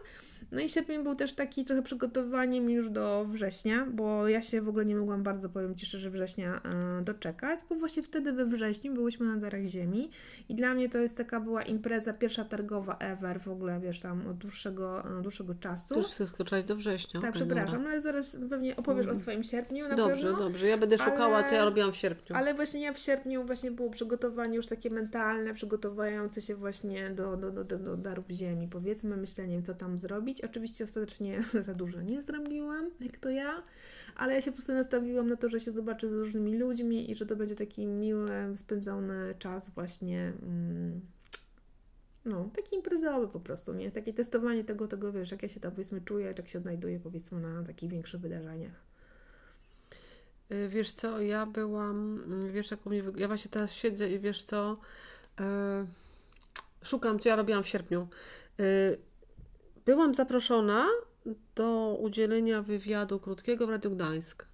No i sierpień był też taki trochę przygotowaniem już do września, bo ja się w ogóle nie mogłam bardzo, powiem Ci szczerze, września e, doczekać, bo właśnie wtedy we wrześniu byłyśmy na Darach Ziemi i dla mnie to jest taka była impreza, pierwsza targowa ever w ogóle, wiesz, tam od dłuższego, e, dłuższego czasu. Tu już skoczyć do września. Tak, Okej, przepraszam, dobra. ale zaraz pewnie opowiesz o swoim sierpniu na Dobrze, pewno. dobrze. Ja będę szukała, co ja ale- robiłam w sierpniu. Ale właśnie ja w sierpniu właśnie było przygotowanie już takie mentalne, przygotowujące się właśnie do, do, do, do, do darów ziemi, powiedzmy, myśleniem, co tam zrobić. Oczywiście ostatecznie [laughs] za dużo nie zrobiłam, jak to ja, ale ja się po prostu nastawiłam na to, że się zobaczę z różnymi ludźmi i że to będzie taki miły, spędzony czas właśnie. Mm, no, taki imprezowy po prostu, nie? Takie testowanie tego, tego, wiesz, jak ja się tam powiedzmy czuję, jak się odnajduję powiedzmy na takich większych wydarzeniach. Y, Wiesz co, ja byłam, mm, wiesz jak u mnie, ja właśnie teraz siedzę i wiesz co, e, szukam, co ja robiłam w sierpniu. E, byłam zaproszona do udzielenia wywiadu krótkiego w Radiu Gdańsk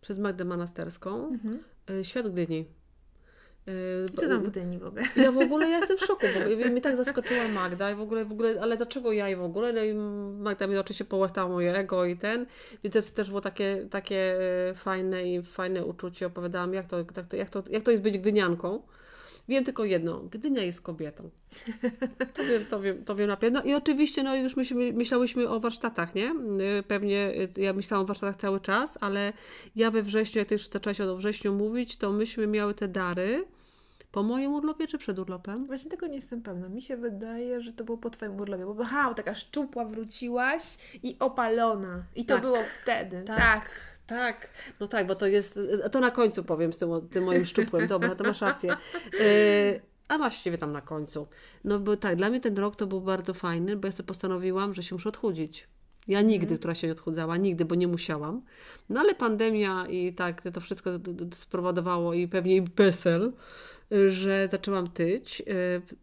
przez Magdę Manasterską, Mhm. e, Świat Gdyni. E, Co tam w Gdyni w ogóle? ja w ogóle ja jestem w szoku, bo [laughs] mnie tak zaskoczyła Magda i w ogóle, w ogóle, ale dlaczego ja i w ogóle? No i Magda mi oczywiście połechtała moje ego i ten, więc to też było takie, takie e, fajne i fajne uczucie. Opowiadałam, jak to, jak, to, jak, to, jak to jest być gdynianką. Wiem tylko jedno, Gdynia jest kobietą. To wiem, to wiem, to wiem na pewno. I oczywiście, no już myśmy, myślałyśmy o warsztatach, nie? Y, Pewnie y, ja myślałam o warsztatach cały czas, ale ja we wrześniu, jak też zaczęła się o wrześniu mówić, to myśmy miały te dary po moim urlopie czy przed urlopem? Właśnie tego nie jestem pewna. Mi się wydaje, że to było po Twoim urlopie, bo aha, taka szczupła wróciłaś i opalona. I to Tak. było wtedy. Tak. Tak. Tak, no tak, bo to jest, to na końcu powiem z tym, tym moim szczupłem, dobra, to masz rację. Yy, a właściwie tam na końcu. No bo tak, dla mnie ten rok to był bardzo fajny, bo ja sobie postanowiłam, że się muszę odchudzić. Ja nigdy, która się nie odchudzała, nigdy, bo nie musiałam. No ale pandemia i tak to wszystko spowodowało i pewnie i PESEL, że zaczęłam tyć. y,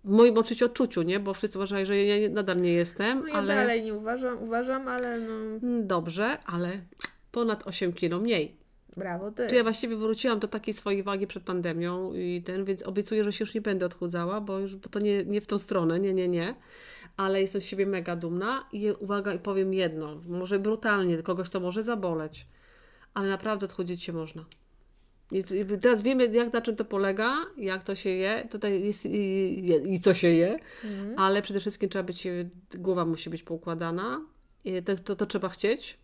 W moim oczywiście odczuciu, nie? Bo wszyscy uważają, że ja nadal nie jestem, No ja ale... dalej nie uważam, uważam, ale no Mm, Dobrze, ale ponad 8 kilo mniej. brawo ty. Czy ja właściwie wróciłam do takiej swojej wagi przed pandemią i ten, więc obiecuję, że się już nie będę odchudzała, bo już bo to nie, nie w tą stronę, nie, nie, nie. Ale jestem z siebie mega dumna i uwaga, i powiem jedno, może brutalnie, kogoś to może zaboleć, ale naprawdę odchudzić się można. I teraz wiemy, jak na czym to polega, jak to się je, tutaj jest i, i, i co się je, Mhm. ale przede wszystkim trzeba być, głowa musi być poukładana, i to, to, to trzeba chcieć.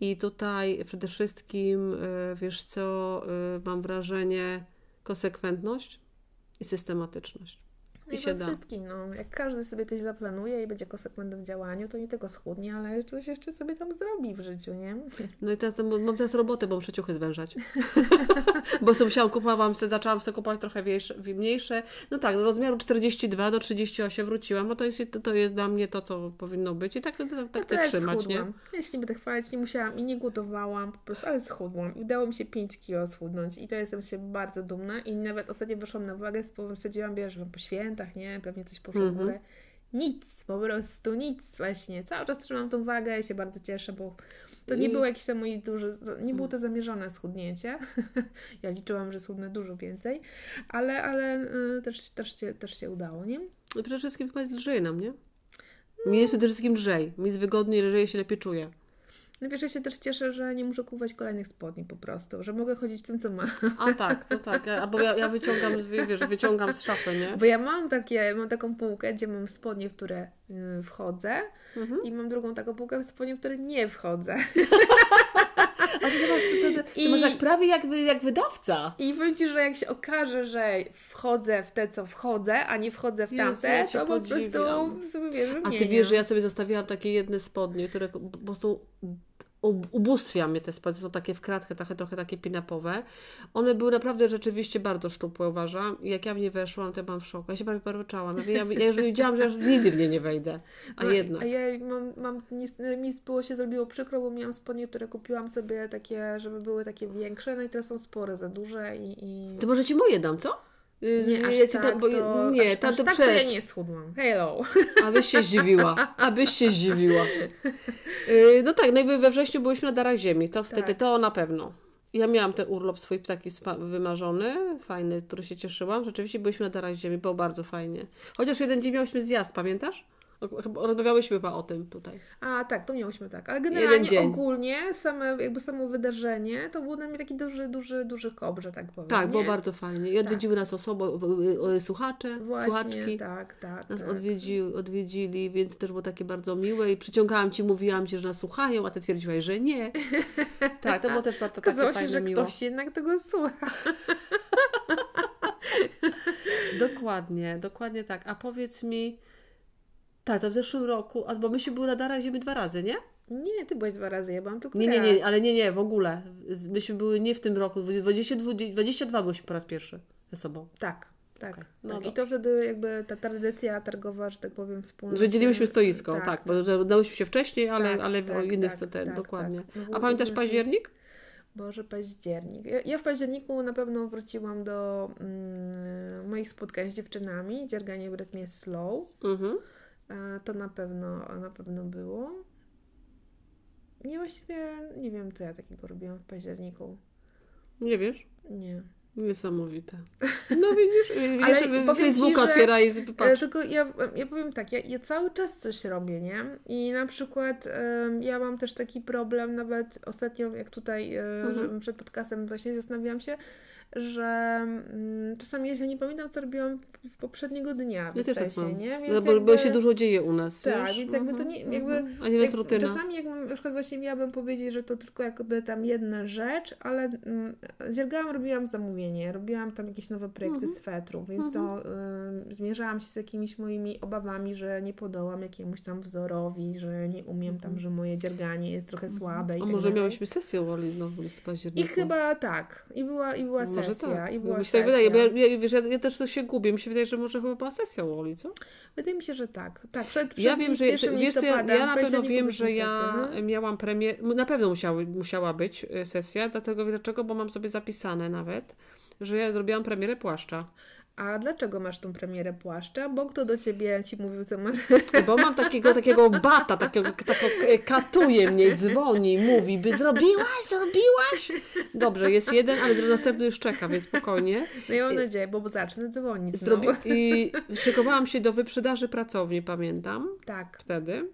I tutaj przede wszystkim, y, wiesz co, y, mam wrażenie, konsekwentność i systematyczność. No I i się da. wszystkim, no. Jak każdy sobie coś zaplanuje i będzie konsekwentny w działaniu, to nie tylko schudnie, ale coś jeszcze sobie tam zrobi w życiu, nie? [laughs] No i teraz mam teraz robotę, bo muszę ciuchy zwężać. [laughs] bo sobie musiałam, kupowałam zaczęłam sobie kupować trochę mniejsze, mniejsze. No tak, do rozmiaru 42 do 38 wróciłam, bo to jest, to, jest dla mnie to, co powinno być i tak, tak, tak ja chcę też trzymać, schudłam. nie? Ja się nie będę chwalić, nie musiałam i nie głodowałam, po prostu, ale schudłam. I udało mi się 5 kilo schudnąć i to jestem się bardzo dumna i nawet ostatnio wyszłam na wagę, stwierdziłam, wiesz, po świętach, nie? Pewnie coś poszło Mhm. górę. Nic, po prostu nic właśnie. Cały czas trzymam tą wagę i się bardzo cieszę, bo to nie I- było jakiś tam mój duży, nie było to zamierzone schudnięcie. [laughs] ja liczyłam, że schudnę dużo więcej, ale, ale y, też, też, się, też się udało, nie? I przede wszystkim chyba jest lżej nam, nie? Mi jest przede wszystkim lżej. Mi jest wygodniej, lżej się lepiej czuję. No wiesz, ja się też cieszę, że nie muszę kupować kolejnych spodni po prostu, że mogę chodzić w tym, co mam. A tak, to tak. Albo ja, ja wyciągam, wiesz, wyciągam z szafy, nie? Bo ja mam takie, mam taką półkę, gdzie mam spodnie, w które y, wchodzę Mhm. i mam drugą taką półkę spodnie, w które nie wchodzę. A ty masz, ty, ty, I- masz jak, prawie jak, jak wydawca. I powiem Ci, że jak się okaże, że wchodzę w te, co wchodzę, a nie wchodzę w Jezu, tamte, ja cię to po prostu sobie wiesz, A ty wiesz, że ja sobie zostawiłam takie jedne spodnie, które po prostu ubóstwia mnie te spodnie, są takie w kratkę, trochę, trochę takie pinapowe. One były naprawdę rzeczywiście bardzo szczupłe, uważam. I jak ja w nie weszłam, to ja byłam w szoku. Ja się prawie poryczałam. Ja, ja, już wiedziałam, że już nigdy w nie nie wejdę. A No, jednak. A ja mam, mam mi było się zrobiło przykro, bo miałam spodnie, które kupiłam sobie takie, żeby były takie większe, no i teraz są spore, za duże i... i... To może ci moje dam, co? Nie, aż ja ci tak, bo, to, nie, aż, tam aż to tak przed. to ja nie schudłam. Hello. [laughs] Abyś się zdziwiła. Abyś się zdziwiła. Yy, no tak, no i we wrześniu byliśmy na Darach Ziemi. To wtedy, Tak. to na pewno. Ja miałam ten urlop swój taki wymarzony, fajny, który się cieszyłam. Rzeczywiście byliśmy na Darach Ziemi, było bardzo fajnie. Chociaż jeden dzień miałyśmy zjazd, pamiętasz? Rozmawiałyśmy chyba o tym tutaj. A tak, to miałyśmy tak. Ale generalnie ogólnie same, jakby samo wydarzenie to był dla mnie taki duży, duży, duży kop, że tak powiem. Tak, było bardzo fajnie. I odwiedziły nas osoby, y, słuchacze, Właśnie, słuchaczki. tak, tak. Nas tak. odwiedzi, odwiedzili, więc też było takie bardzo miłe i przyciągałam Ci, mówiłam Ci, że nas słuchają, a Ty twierdziłaś, że nie. [laughs] Tak, to było też bardzo takie Okazało się, fajne, że miło. ktoś jednak tego słucha. [laughs] Dokładnie, dokładnie tak. A powiedz mi, tak, to w zeszłym roku, bo myśmy były na Darach Ziemi dwa razy, nie? Nie, ty byłeś dwa razy, ja byłam tylko Nie, nie, raz. nie, ale nie, nie, w ogóle. Myśmy były nie w tym roku, 22, 22 byłyśmy po raz pierwszy ze sobą. Tak, tak. Okej, tak. no I dobrze. to wtedy jakby ta tradycja targowa, że tak powiem, wspólna. Że dzieliłyśmy stoisko, tak, bo że udałyśmy się wcześniej, ale, Tak, ale tak, inny tak, ten, tak, dokładnie. tak. No A pamiętasz było październik? Boże, październik. Ja, ja w październiku na pewno wróciłam do mm, moich spotkań z dziewczynami, dzierganie w rytmie slow. Mhm. To na pewno, na pewno było. Nie, właściwie nie wiem, co ja takiego robiłam w październiku. Nie wiesz? Nie. Niesamowite. No widzisz, [laughs] Ale wiesz, ci, Facebooka że- otwiera i Ale patrz. tylko ja, ja powiem tak, ja, ja cały czas coś robię, nie? I na przykład em, ja mam też taki problem, nawet ostatnio jak tutaj e, Mhm. przed podcastem właśnie zastanawiałam się, że mm, czasami ja nie pamiętam, co robiłam poprzedniego dnia w Ja też tak sensie, mam. nie? No, bo, bo się dużo dzieje u nas, Tak, wiesz? więc jakby to nie- jakby- mhm. A nie jest Jak- rutyna. Czasami jak na przykład właśnie miałabym powiedzieć, że to tylko jakby tam jedna rzecz, ale mm, dziergałam, robiłam zamówienie, robiłam tam jakieś nowe projekty Mhm. z fetru, więc to y, zmierzałam się z jakimiś moimi obawami, że nie podołam jakiemuś tam wzorowi, że nie umiem tam, że moje dzierganie jest trochę słabe i Mhm. A tak może dalej. miałyśmy sesję Woli no, w listopadzie I chyba tak. I była, i była Może sesja. tak. I była Mi się tak wydaje, bo ja, ja, wiesz, ja, ja też to się gubię. Mi się wydaje, że może chyba była sesja Woli, co? Wydaje mi się, że tak. Tak, przed, przed Ja wiem, że wiesz ja, ja na pewno wiem, że ja no. miałam premię, na pewno musiały, musiała być e, sesja, dlatego dlaczego, bo mam sobie zapisane nawet, że ja zrobiłam premierę płaszcza. A dlaczego masz tą premierę płaszcza? Bo kto do ciebie ci mówił, co masz Bo mam takiego, takiego bata, takiego, takiego e, katuje mnie, dzwoni, mówi, by zrobiłaś, zrobiłaś. Dobrze, jest jeden, ale następny już czeka, więc spokojnie. No ja mam nadzieję, bo zacznę dzwonić Zrobi-. I szykowałam się do wyprzedaży pracowni, pamiętam. Tak. wtedy.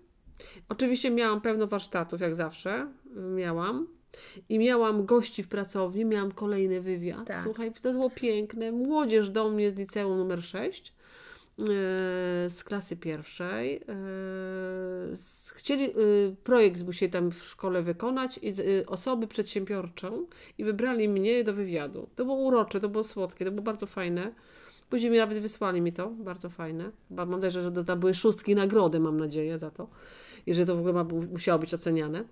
Oczywiście miałam pełno warsztatów, jak zawsze. Miałam. I miałam gości w pracowni, miałam kolejny wywiad. Tak. Słuchaj, to było piękne. Młodzież do mnie z liceum numer 6, e, z klasy pierwszej. e, Chcieli, e, projekt musieli tam w szkole wykonać i osoby przedsiębiorczą i wybrali mnie do wywiadu. To było urocze, to było słodkie, to było bardzo fajne. Później mi nawet wysłali mi to, bardzo fajne. Mam nadzieję, że to tam były szóstki nagrody, mam nadzieję za to. I że to w ogóle ma, musiało być oceniane.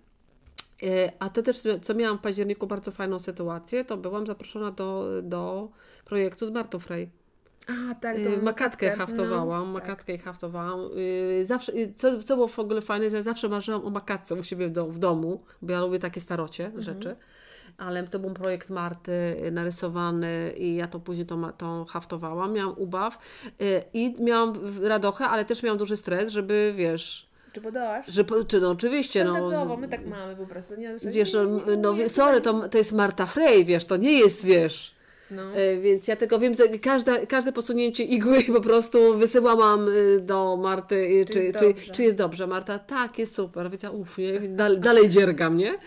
A to też, co miałam w październiku bardzo fajną sytuację, to byłam zaproszona do, do projektu z Martą Frey. A, tak. Y, tą Makatkę haftowałam, no, tak. makatkę haftowałam. Y, Zawsze, y, co, co było w ogóle fajne, że ja zawsze marzyłam o makatce u siebie w, do, w domu, bo ja lubię takie starocie Mhm. rzeczy. Ale to był projekt Marty narysowany i ja to później tą, tą haftowałam. Miałam ubaw i miałam radochę, ale też miałam duży stres, żeby wiesz, Czy podołasz? że, czy no oczywiście, no, z- my tak mamy po prostu. Nie, wiesz, no, no nie, sorry, to, to jest Marta Frey, wiesz, to nie jest, wiesz, No. E, Więc ja tylko wiem, że każde, każde posunięcie igły [laughs] po prostu wysyłałam y, do Marty, y, Czy czy, jest czy, dobrze? czy jest dobrze. Marta, tak, jest super. Więc ja uff, nie? Dalej, dalej dziergam, nie?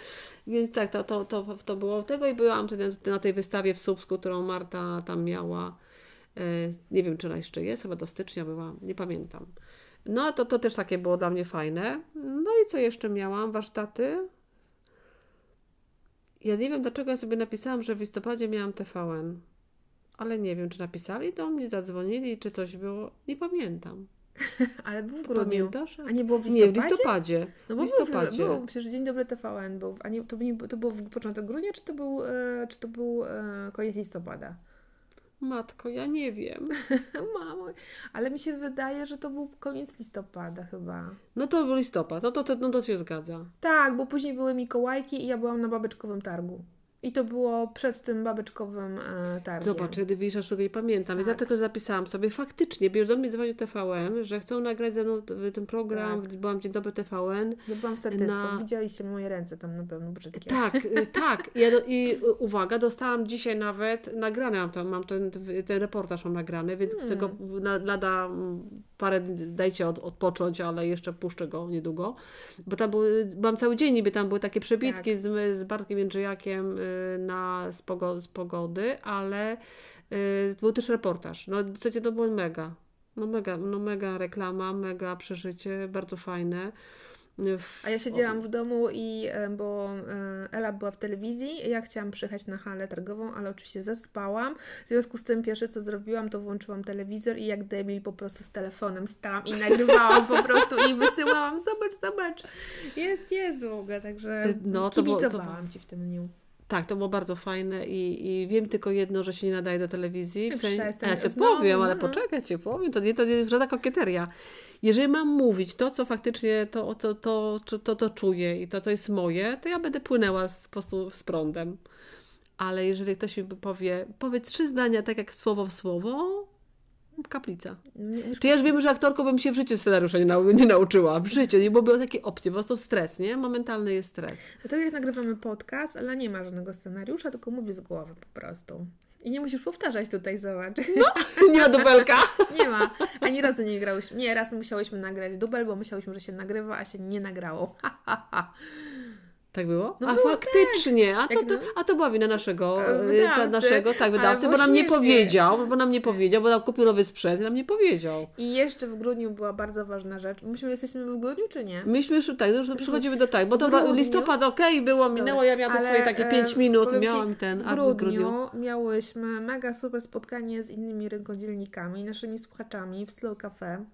Więc tak, to, to, to, to było tego i byłam wtedy na tej wystawie w Słupsku, którą Marta tam miała. E, Nie wiem, czy ona jeszcze jest, chyba do stycznia była, nie pamiętam. No to, to też takie było dla mnie fajne. No i co jeszcze miałam? Warsztaty. Ja nie wiem, dlaczego ja sobie napisałam, że w listopadzie miałam TVN. Ale nie wiem, czy napisali do mnie, zadzwonili, czy coś było. Nie pamiętam. [laughs] Ale był w grudniu. pamiętasz? A nie było w Nie, w listopadzie? listopadzie. No w bo listopadzie. Był, był, przecież Dzień Dobry TVN był. A nie, to, nie, to był w początek grudnia, czy to był, e, czy to był e, koniec listopada? Matko, ja nie wiem. [laughs] Mamo, ale mi się wydaje, że to był koniec listopada chyba. No to był listopad, no to, to, no to się zgadza. Tak, bo później były Mikołajki i ja byłam na babeczkowym targu. I to było przed tym babeczkowym e, targiem. Zobacz, kiedy widzisz, aż tego nie pamiętam. Więc ja Tak. tylko zapisałam sobie. Faktycznie, wiesz, do mnie dzwonił TVN, że chcą nagrać ze mną ten program. Tak. Byłam Dzień Dobry TVN. Ja byłam statystką. na- Widzieliście moje ręce tam na pewno brzydkie. Tak, y, [laughs] tak. Ja do, I y, uwaga, dostałam dzisiaj nawet nagrane, mam, to, mam ten, ten reportaż mam nagrany, więc chcę go Hmm. na, lada parę dajcie od, odpocząć, ale jeszcze puszczę go niedługo. Bo tam były, byłam cały dzień niby, tam były takie przebitki Tak. z, z Bartkiem Jędrzejakiem y, na, z, pogo, z pogody, ale y, był też reportaż. No słuchajcie, to było mega. No mega, no mega reklama, mega przeżycie, bardzo fajne. W- A ja siedziałam w domu i, e, bo e, Ela była w telewizji, ja chciałam przyjechać na halę targową, ale oczywiście zaspałam. W związku z tym pierwsze co zrobiłam, to włączyłam telewizor i jak debil po prostu z telefonem stałam i nagrywałam po prostu i wysyłałam, zobacz, zobacz, jest, jest w ogóle, także No, to było- to kibicowałam Ci w tym dniu. Tak, to było bardzo fajne i, i wiem tylko jedno, że się nie nadaje do telewizji. W sensie, Przestań, ja Ci znowu, powiem, ale no. poczekaj, Ci powiem, to nie to nie jest żadna kokieteria. Jeżeli mam mówić to, co faktycznie to, to, to, to, to, to czuję i to, co jest moje, to ja będę płynęła z, po prostu z prądem. Ale jeżeli ktoś mi powie, powiedz trzy zdania tak jak słowo w słowo, kaplica. Czy ja już wiem, że aktorką bym się w życiu scenariusza nie, nau- [laughs] nie nauczyła. W życiu. Nie byłoby takiej opcji. Po prostu stres, nie? Momentalny jest stres. Tak jak nagrywamy podcast, ale nie ma żadnego scenariusza, tylko mówię z głowy po prostu. I nie musisz powtarzać tutaj, zobacz. [laughs] Nie ma dubelka. [laughs] Nie ma. Ani razu nie grałyśmy. Nie, raz musiałyśmy nagrać dubel, bo myślałyśmy, że się nagrywa, a się nie nagrało. Tak było? No a było faktycznie, a, to, to, a to była wina naszego, E, e, ta, naszego tak, wydawcy, było bo nam nie powiedział, bo nam nie powiedział, bo nam kupił nowy sprzęt i nam nie powiedział. I jeszcze w grudniu była bardzo ważna rzecz. Myśmy jesteśmy w grudniu, czy nie? Myśmy już tak, już przychodzimy do tak, bo to grudniu- listopad okej było, minęło, ja miałam te Ale, swoje takie e, 5 minut, powiem Ci, miałam ten, a w grudniu, miałyśmy mega super spotkanie z innymi rynkodzielnikami, naszymi słuchaczami w Slow Cafe.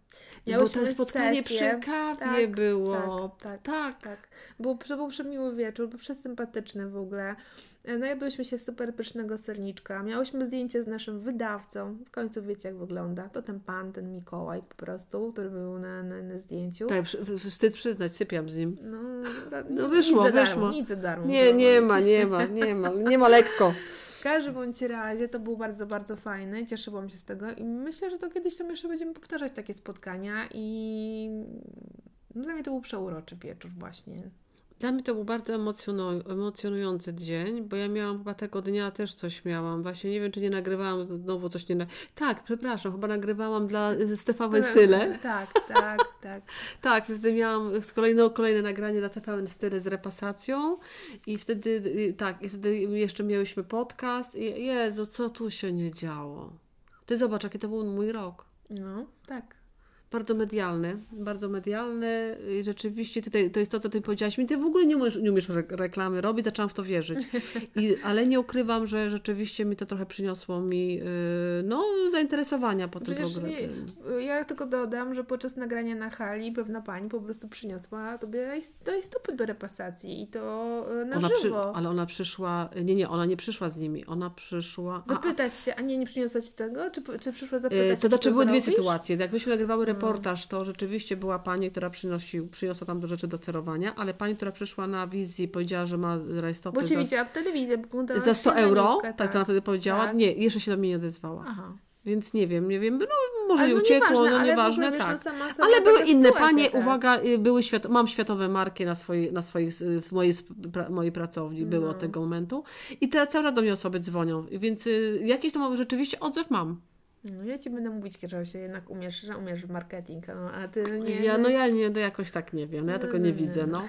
Bo Miałyśmy to spotkanie sesję. przy kawie Tak, było. tak, tak. tak. Tak, był, to był przemiły wieczór, był przesympatyczny w ogóle. E, Najadłyśmy się super pysznego serniczka. Miałyśmy zdjęcie z naszym wydawcą. W końcu wiecie, jak wygląda. To ten pan, ten Mikołaj po prostu, który był na, na, na zdjęciu. Tak, wstyd przyznać, sypiam z nim. No, da- No nic wyszło, darmo, wyszło. Nic za darmo. Nie, nie ma, nie ma, nie ma, nie ma lekko. [laughs] W każdym bądź razie to był bardzo, bardzo fajny. Cieszyłam się z tego i myślę, że to kiedyś tam jeszcze będziemy powtarzać takie spotkania i no, dla mnie to był przeuroczy wieczór właśnie. Dla mnie to był bardzo emocjonu- emocjonujący dzień, bo ja miałam chyba tego dnia też coś miałam. Właśnie nie wiem, czy nie nagrywałam znowu coś nie. Na... Tak, przepraszam, chyba nagrywałam dla TVN Style. [laughs] Tak, tak, tak. [laughs] Tak, wtedy miałam z kolejne, kolejne nagranie dla TVN Style z repasacją i wtedy y, tak, i wtedy jeszcze miałyśmy podcast i Jezu, co tu się nie działo. Ty zobacz, jaki to był mój rok. No, tak. Bardzo medialny, bardzo medialny i rzeczywiście tutaj, to jest to, co Ty powiedziałaś mi, Ty w ogóle nie umiesz, nie umiesz re- reklamy robić, zaczęłam w to wierzyć. I, ale nie ukrywam, że rzeczywiście mi to trochę przyniosło mi yy, no, zainteresowania po tym nie, ja tylko dodam, że podczas nagrania na hali pewna pani po prostu przyniosła tobie stopy do repasacji i to e, na Ona przy, żywo. ale ona przyszła, nie, nie, ona nie przyszła z nimi, ona przyszła... a- a- Zapytać się, a nie, nie przyniosła ci tego? Czy, czy przyszła zapytać Yy, To czy znaczy były dwie sytuacje. Jak myśmy nagrywały. Reportaż, to rzeczywiście była pani, która przynosił, przyniosła tam do rzeczy do cerowania, ale pani, która przyszła na wizji powiedziała, że ma rajstopy Bo cię za, widziała w telewizji, za 100 euro, tak, co ona wtedy powiedziała. tak. Nie, jeszcze się do mnie nie odezwała. Aha. Więc nie wiem, nie wiem, no może Ale no uciekło, nieważne, no ale nieważne, tak. sama sobie Ale były inne panie, tak. uwaga, y, były świat, mam światowe marki na swojej, na y, w mojej, pra, mojej pracowni, No. od tego momentu. I te cały czas do mnie osoby dzwonią, więc y, jakiś tam rzeczywiście odzew mam. No ja ci będę mówić, że się jednak umiesz, że umiesz w marketing, no, a ty nie. Ja, no ja nie, no jakoś tak nie wiem, no ja tego nie nie, widzę, no.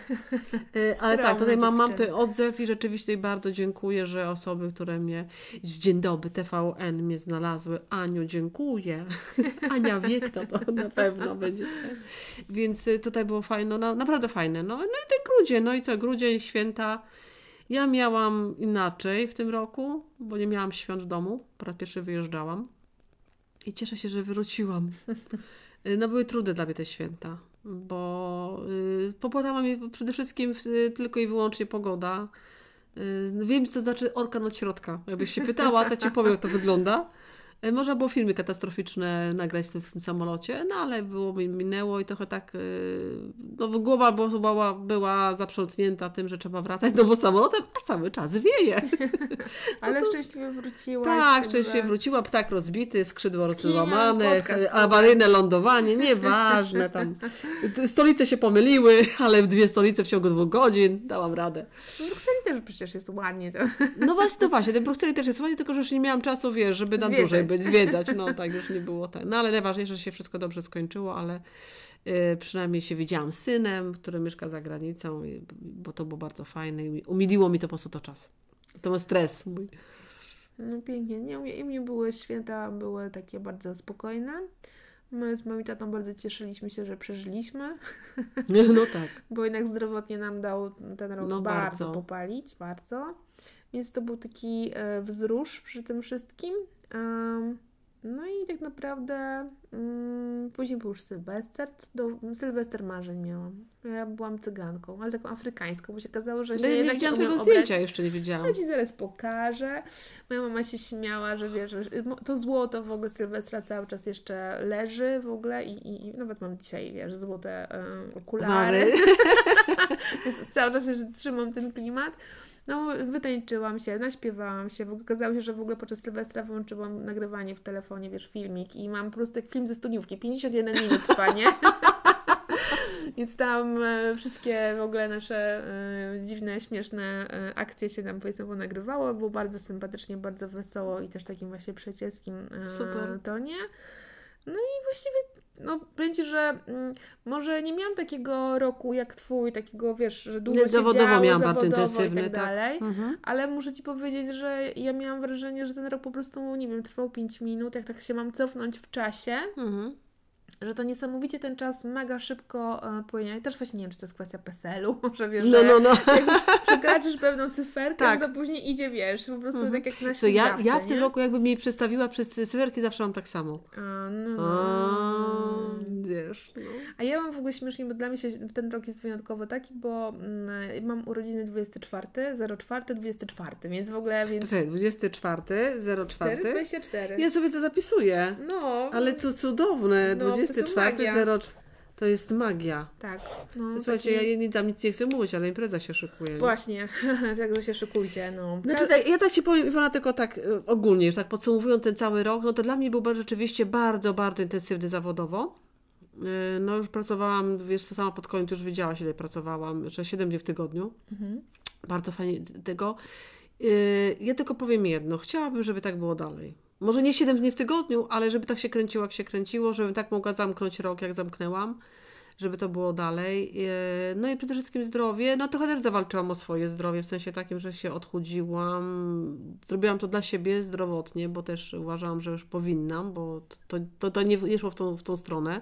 Y, [laughs] Ale tak, tutaj mam, mam tutaj odzew i rzeczywiście bardzo dziękuję, że osoby, które mnie w Dzień Dobry TVN mnie znalazły. Aniu, dziękuję. [laughs] Ania wie, kto to na pewno będzie. Więc y, tutaj było fajne, no, na- naprawdę fajne. No, no i ten grudzień, no i co, grudzień, święta. Ja miałam inaczej w tym roku, bo nie miałam świąt w domu. Po raz pierwszy wyjeżdżałam. I cieszę się, że wróciłam. Y, No były trudne dla mnie te święta, bo y, popłatała mnie przede wszystkim y, tylko i wyłącznie pogoda. Wiem, co znaczy orkan od środka. Jakbyś się pytała, to ci powiem, jak to wygląda. Y, Można było filmy katastroficzne nagrać w tym, w samolocie, no ale było, mi- minęło i trochę tak, y, no głowa była, była, zaprzątnięta tym, że trzeba wracać znowu samolotem, a cały czas wieje. [laughs] Ale szczęśliwie wróciłaś. Tak, w szczęście ogóle. wróciła, ptak rozbity, skrzydło rozłamane, podcast awaryjne lądowanie, nieważne tam. [laughs] Stolice się pomyliły, ale w dwie stolice w ciągu dwóch godzin dałam radę. W Brukseli też przecież jest ładnie. To. No właśnie, no właśnie, ten Brukseli też jest ładnie, tylko że już nie miałam czasu, wiesz, żeby na dłużej być, zwiedzać. No [laughs] tak, już nie było tak. No ale najważniejsze, że się wszystko dobrze skończyło, ale y, przynajmniej się widziałam z synem, który mieszka za granicą, i, bo to było bardzo fajne i umiliło mi to po prostu to czas. To był stres mój. No pięknie. Nie, u mnie, u mnie były święta, były takie bardzo spokojne. My z moim tatą bardzo cieszyliśmy się, że przeżyliśmy, [laughs] No tak. bo jednak zdrowotnie nam dał ten rok No bardzo, bardzo. popalić, bardzo. Więc to był taki e, wzrusz przy tym wszystkim. No i tak naprawdę mm, później był już Sylwester. Cudow- Sylwester marzeń miałam. Ja byłam cyganką, ale taką afrykańską, bo się okazało, że się No, nie widziałam tego obrać. zdjęcia, jeszcze nie widziałam. Ja Ci zaraz pokażę. Moja mama się śmiała, że wiesz, to złoto w ogóle Sylwestra cały czas jeszcze leży w ogóle i, i, i nawet mam dzisiaj, wiesz, złote um, okulary. [laughs] Więc cały czas jeszcze trzymam ten klimat. No, wytańczyłam się, naśpiewałam się. Okazało się, że w ogóle podczas Sylwestra wyłączyłam nagrywanie w telefonie, wiesz, filmik i mam po prostu jak film ze studniówki, 51 minut trwa, nie? [laughs] Więc tam e, wszystkie w ogóle nasze e, dziwne, śmieszne e, akcje się tam powiedzmy ponagrywało. Było bardzo sympatycznie, bardzo wesoło i też takim właśnie przyjacielskim Super. tonie. No i właściwie, no powiem Ci, że mm, może nie miałam takiego roku jak Twój, takiego wiesz, że długo Nie, się zawodowo działo, miałam bardzo zawodowo intensywny, i tak tak. dalej. Mhm. Ale muszę Ci powiedzieć, że ja miałam wrażenie, że ten rok po prostu, nie wiem, trwał 5 minut, jak tak się mam cofnąć w czasie, Mhm. Że to niesamowicie ten czas mega szybko e, płynie. I też właśnie nie wiem, czy to jest kwestia PESEL-u, [laughs] może wiesz, No, no, no. jak już przekraczysz pewną cyferkę, Tak. to później idzie, wiesz, po prostu Mhm. tak jak na To ja, ślizgawce, ja w tym nie? roku jakby mi przedstawiła przez cyferki zawsze mam tak samo. A, no, A, wiesz. No. A ja mam w ogóle śmiesznie, bo dla mnie się ten rok jest wyjątkowo taki, bo mm, mam urodziny 24, 04, 24, więc w ogóle, więc... Czekaj, 24, 04. 24. Ja sobie to zapisuję. No. Ale to cudowne. No, to są 24, magia. 04. To jest magia. Tak. No, Słuchajcie, taki- ja nie, tam nic nie chcę mówić, ale impreza się szykuje. nie? Właśnie, [laughs] także się szykujcie, no. Znaczy, tak, ja tak Ci powiem, Iwona, tylko tak y, ogólnie, już tak podsumowując ten cały rok, no to dla mnie był rzeczywiście bardzo, bardzo intensywny zawodowo. Y, No już pracowałam, wiesz co, sama pod koniec już wiedziałaś, ile pracowałam, że 7 dni w tygodniu. Mhm. Bardzo fajnie tego. Y, Ja tylko powiem jedno, chciałabym, żeby tak było dalej. Może nie 7 dni w tygodniu, ale żeby tak się kręciło, jak się kręciło, żebym tak mogła zamknąć rok, jak zamknęłam, żeby to było dalej. Y, No i przede wszystkim zdrowie. No trochę też zawalczyłam o swoje zdrowie, w sensie takim, że się odchudziłam. Zrobiłam to dla siebie zdrowotnie, bo też uważałam, że już powinnam, bo to, to, to nie szło w tą, w tą stronę.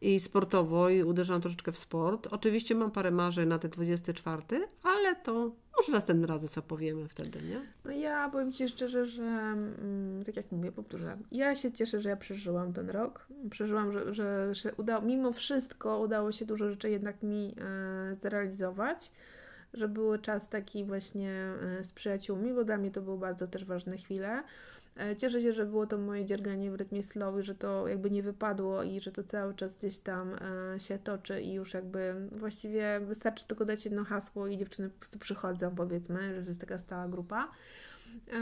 I sportowo, i uderzałam troszeczkę w sport. Oczywiście mam parę marzeń na ten 24, ale to może następnym razem sobie powiemy wtedy, nie? No ja powiem Ci szczerze, że mm, tak jak mówię, powtórzę, ja się cieszę, że ja przeżyłam ten rok. Przeżyłam, że, że, że udało, mimo wszystko udało się dużo rzeczy jednak mi e, zrealizować, że był czas taki właśnie e, z przyjaciółmi, bo dla mnie to były bardzo też ważne chwile. E, Cieszę się, że było to moje dzierganie w rytmie slow i że to jakby nie wypadło i że to cały czas gdzieś tam e, się toczy i już jakby właściwie wystarczy tylko dać jedno hasło i dziewczyny po prostu przychodzą, powiedzmy, że to jest taka stała grupa. E,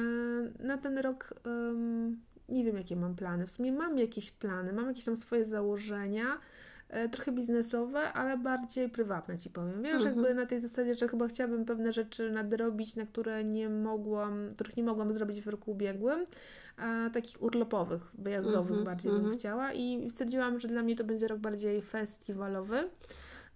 Na ten rok nie wiem, jakie mam plany. W sumie mam jakieś plany, mam jakieś tam swoje założenia, trochę biznesowe, ale bardziej prywatne ci powiem. Wiesz, Mhm. jakby na tej zasadzie, że chyba chciałabym pewne rzeczy nadrobić, na które nie mogłam, których nie mogłam zrobić w roku ubiegłym, a takich urlopowych, wyjazdowych Mhm, bardziej bym mhm. chciała i stwierdziłam, że dla mnie to będzie rok bardziej festiwalowy.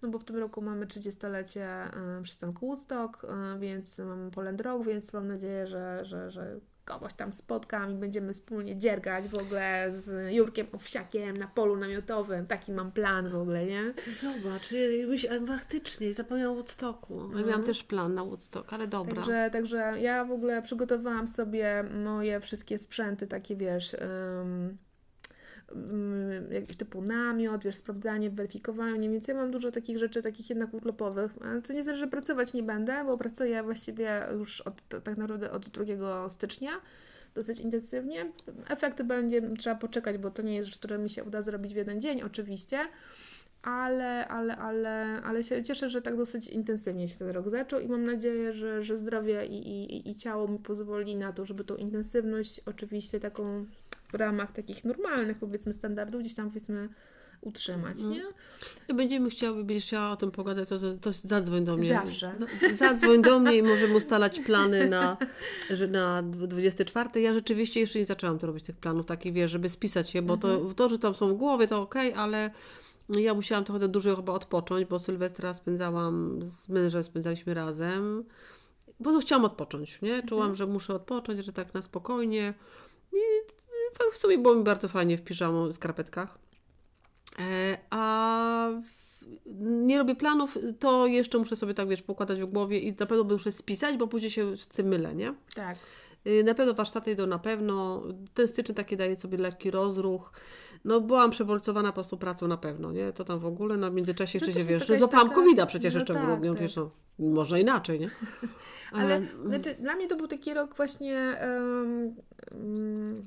No bo w tym roku mamy 30-lecie e, przystanku Woodstock, e, więc mam Poland Rock, więc mam nadzieję, że, że, że kogoś tam spotkam i będziemy wspólnie dziergać w ogóle z Jurkiem Owsiakiem na polu namiotowym. Taki mam plan w ogóle, nie? Zobacz, myśl, faktycznie zapomniałam o Woodstocku. Ja Mhm. miałam też plan na Woodstock, ale dobra. Także, także ja w ogóle przygotowałam sobie moje wszystkie sprzęty, takie wiesz, typu namiot, wiesz, sprawdzanie, weryfikowanie, więc ja mam dużo takich rzeczy, takich jednak urlopowych. To nie znaczy, że pracować nie będę, bo pracuję właściwie już od, tak naprawdę od 2 stycznia dosyć intensywnie. Efekty będzie trzeba poczekać, bo to nie jest rzecz, która mi się uda zrobić w jeden dzień, oczywiście. Ale, ale, ale, ale się cieszę, że tak dosyć intensywnie się ten rok zaczął i mam nadzieję, że, że zdrowie i, i, i ciało mi pozwoli na to, żeby tą intensywność oczywiście taką w ramach takich normalnych powiedzmy standardów gdzieś tam powiedzmy utrzymać, mm. nie? I będziemy chciały, będziesz chciała o tym pogadać, to, to zadzwoń do mnie. Zawsze. Zadzwoń do mnie i możemy ustalać plany na, na 24. Ja rzeczywiście jeszcze nie zaczęłam to robić, tych planów takich, wiesz, żeby spisać je, bo to, mhm. to, że tam są w głowie, to ok, ale ja musiałam trochę dużo chyba odpocząć, bo Sylwestra spędzałam, z mężem spędzaliśmy razem, bo to chciałam odpocząć, nie? Czułam, mhm. że muszę odpocząć, że tak na spokojnie. I w sumie było mi bardzo fajnie w piżamu, skarpetkach. E, a nie robię planów, to jeszcze muszę sobie tak, wiesz, pokładać w głowie i na pewno muszę spisać, bo później się z tym mylę, nie? Tak. Y, na pewno warsztaty idą na pewno. Ten styczeń taki daje sobie lekki rozruch. No byłam przebolcowana po prostu pracą na pewno, nie? To tam w ogóle, na no, międzyczasie jeszcze się, wiesz, no złapałam taka... covid przecież no jeszcze tak, w grudniu, tak. wiesz, no, można inaczej, nie? [laughs] Ale, Ale znaczy, dla mnie to był taki rok właśnie um, um,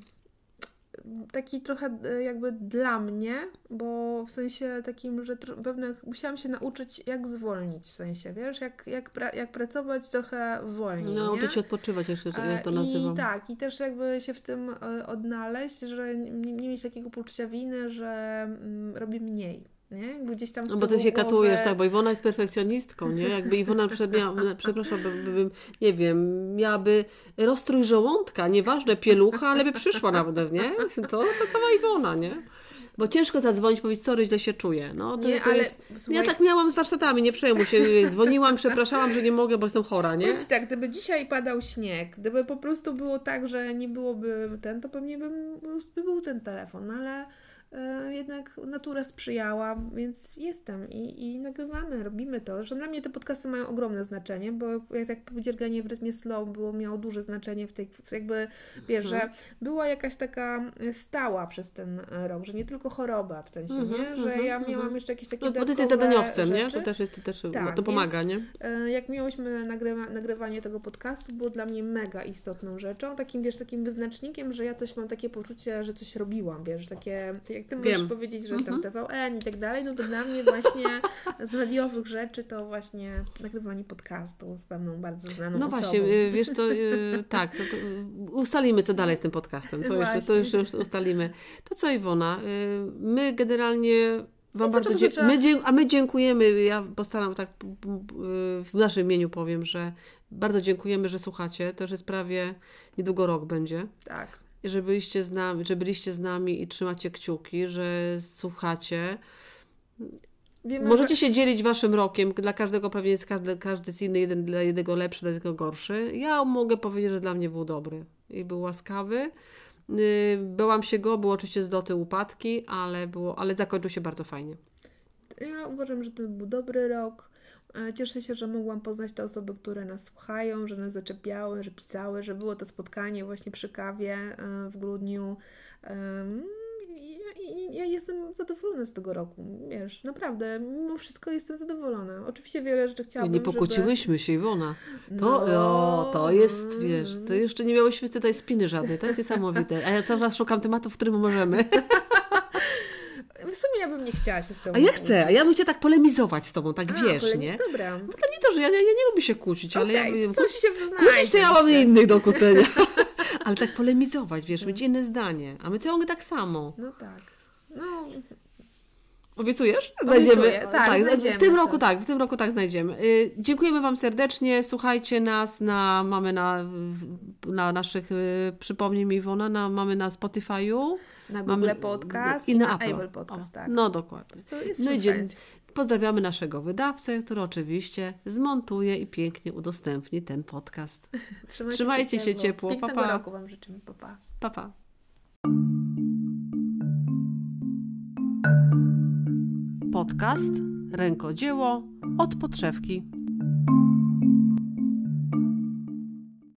taki trochę e, jakby dla mnie, bo w sensie takim, że pewnych musiałam się nauczyć, jak zwolnić, w sensie, wiesz, jak, jak, pra, jak pracować trochę wolniej. No, nauczyć się odpoczywać, jeszcze, jak to nazywam. I tak, i też jakby się w tym e, odnaleźć, że nie, nie mieć takiego poczucia winy, że mm, robię mniej nie? gdzieś tam No bo ty się głowę... katujesz, tak, bo Iwona jest perfekcjonistką, nie? Jakby Iwona, miała, [laughs] przepraszam, by, by, nie wiem, miałaby rozstrój żołądka, nieważne, pielucha, ale by przyszła nawet, nie? [laughs] To, to cała Iwona, nie? Bo ciężko zadzwonić, powiedzieć, sorry, źle się czuję. No, to, nie, to ale, jest... Słuchaj... Ja tak miałam z warsztatami, nie przejmuj się. Dzwoniłam, przepraszałam, że nie mogę, bo jestem chora, nie? Tak, gdyby dzisiaj padał śnieg, gdyby po prostu było tak, że nie byłoby ten, to pewnie by, by był ten telefon, ale jednak natura sprzyjała, więc jestem i, i nagrywamy, robimy to. Że dla mnie te podcasty mają ogromne znaczenie, bo jak tak dzierganie w rytmie slow było, miało duże znaczenie w tej, jakby, wiesz, że mhm. była jakaś taka stała przez ten rok, że nie tylko choroba w sensie, mm nie? Że mm -hmm, ja miałam jeszcze jakieś takie no, Bo ty jesteś zadaniowcem, rzeczy. nie? To też jest, to też tak, to pomaga, więc, nie? E, jak miałyśmy nagrywa, nagrywanie tego podcastu, było dla mnie mega istotną rzeczą, takim, wiesz, takim wyznacznikiem, że ja coś mam takie poczucie, że coś robiłam, wiesz, takie, jak ty Wiem. możesz powiedzieć, że tam mhm. TVN i tak dalej, no to dla mnie właśnie z radiowych rzeczy to właśnie nagrywanie podcastu z pewną bardzo znaną No osobą. właśnie, y, wiesz to, y, tak, to, to ustalimy co dalej z tym podcastem, to jeszcze, to jeszcze ustalimy. To co Iwona, y, my generalnie Wam no bardzo dzie- my dzie- a my dziękujemy, ja postaram tak w naszym imieniu powiem, że bardzo dziękujemy, że słuchacie. To już jest prawie niedługo rok będzie. Tak że byliście z nami, że byliście z nami i trzymacie kciuki, że słuchacie. Wiemy, Możecie że... się dzielić waszym rokiem. Dla każdego pewnie jest każdy, każdy jest inny, jeden dla jednego lepszy, dla jednego gorszy. Ja mogę powiedzieć, że dla mnie był dobry i był łaskawy. Y, byłam się go, było oczywiście zloty, upadki, ale, było, ale zakończył się bardzo fajnie. Ja uważam, że to był dobry rok. E, cieszę się, że mogłam poznać te osoby, które nas słuchają, że nas zaczepiały, że pisały, że było to spotkanie właśnie przy kawie e, w grudniu. I ja jestem zadowolona z tego roku, wiesz, naprawdę, mimo wszystko jestem zadowolona. Oczywiście wiele rzeczy chciałabym, Nie pokłóciłyśmy żeby... się, Iwona. To, no... o, to jest, wiesz, to jeszcze nie miałyśmy tutaj spiny żadnej, to jest niesamowite. A ja cały czas szukam tematów, w którym możemy. [laughs] w sumie ja bym nie chciała się z tobą A ja chcę, a ja bym chciała tak polemizować z tobą, tak a, wiesz, nie? Dobra. Bo to nie to, że ja, ja, ja nie lubię się kłócić, ale okay, ja coś się Kłócić to ja mam innych do kłócenia. [laughs] ale tak polemizować, wiesz, mieć inne zdanie. A my ciągle tak samo. No tak. No, Obiecujesz? Znajdziemy. tak, tak znajdziemy w tym roku tak, w tym roku tak znajdziemy. Y, dziękujemy Wam serdecznie. Słuchajcie nas na, mamy na, na naszych, y, przypomnij mi Iwona, na, mamy na Spotify'u. Na Google mamy, Podcast i, na, Apple, Apple Podcast, o, tak. No dokładnie. no i dzie- pozdrawiamy naszego wydawcę, który oczywiście zmontuje i pięknie udostępni ten podcast. [laughs] Trzymajcie, Trzymajcie się, ciepło. ciepło. Pięknego pa, pa. roku Wam życzymy. Pa, pa. pa, pa. Podcast Rękodzieło od podszewki.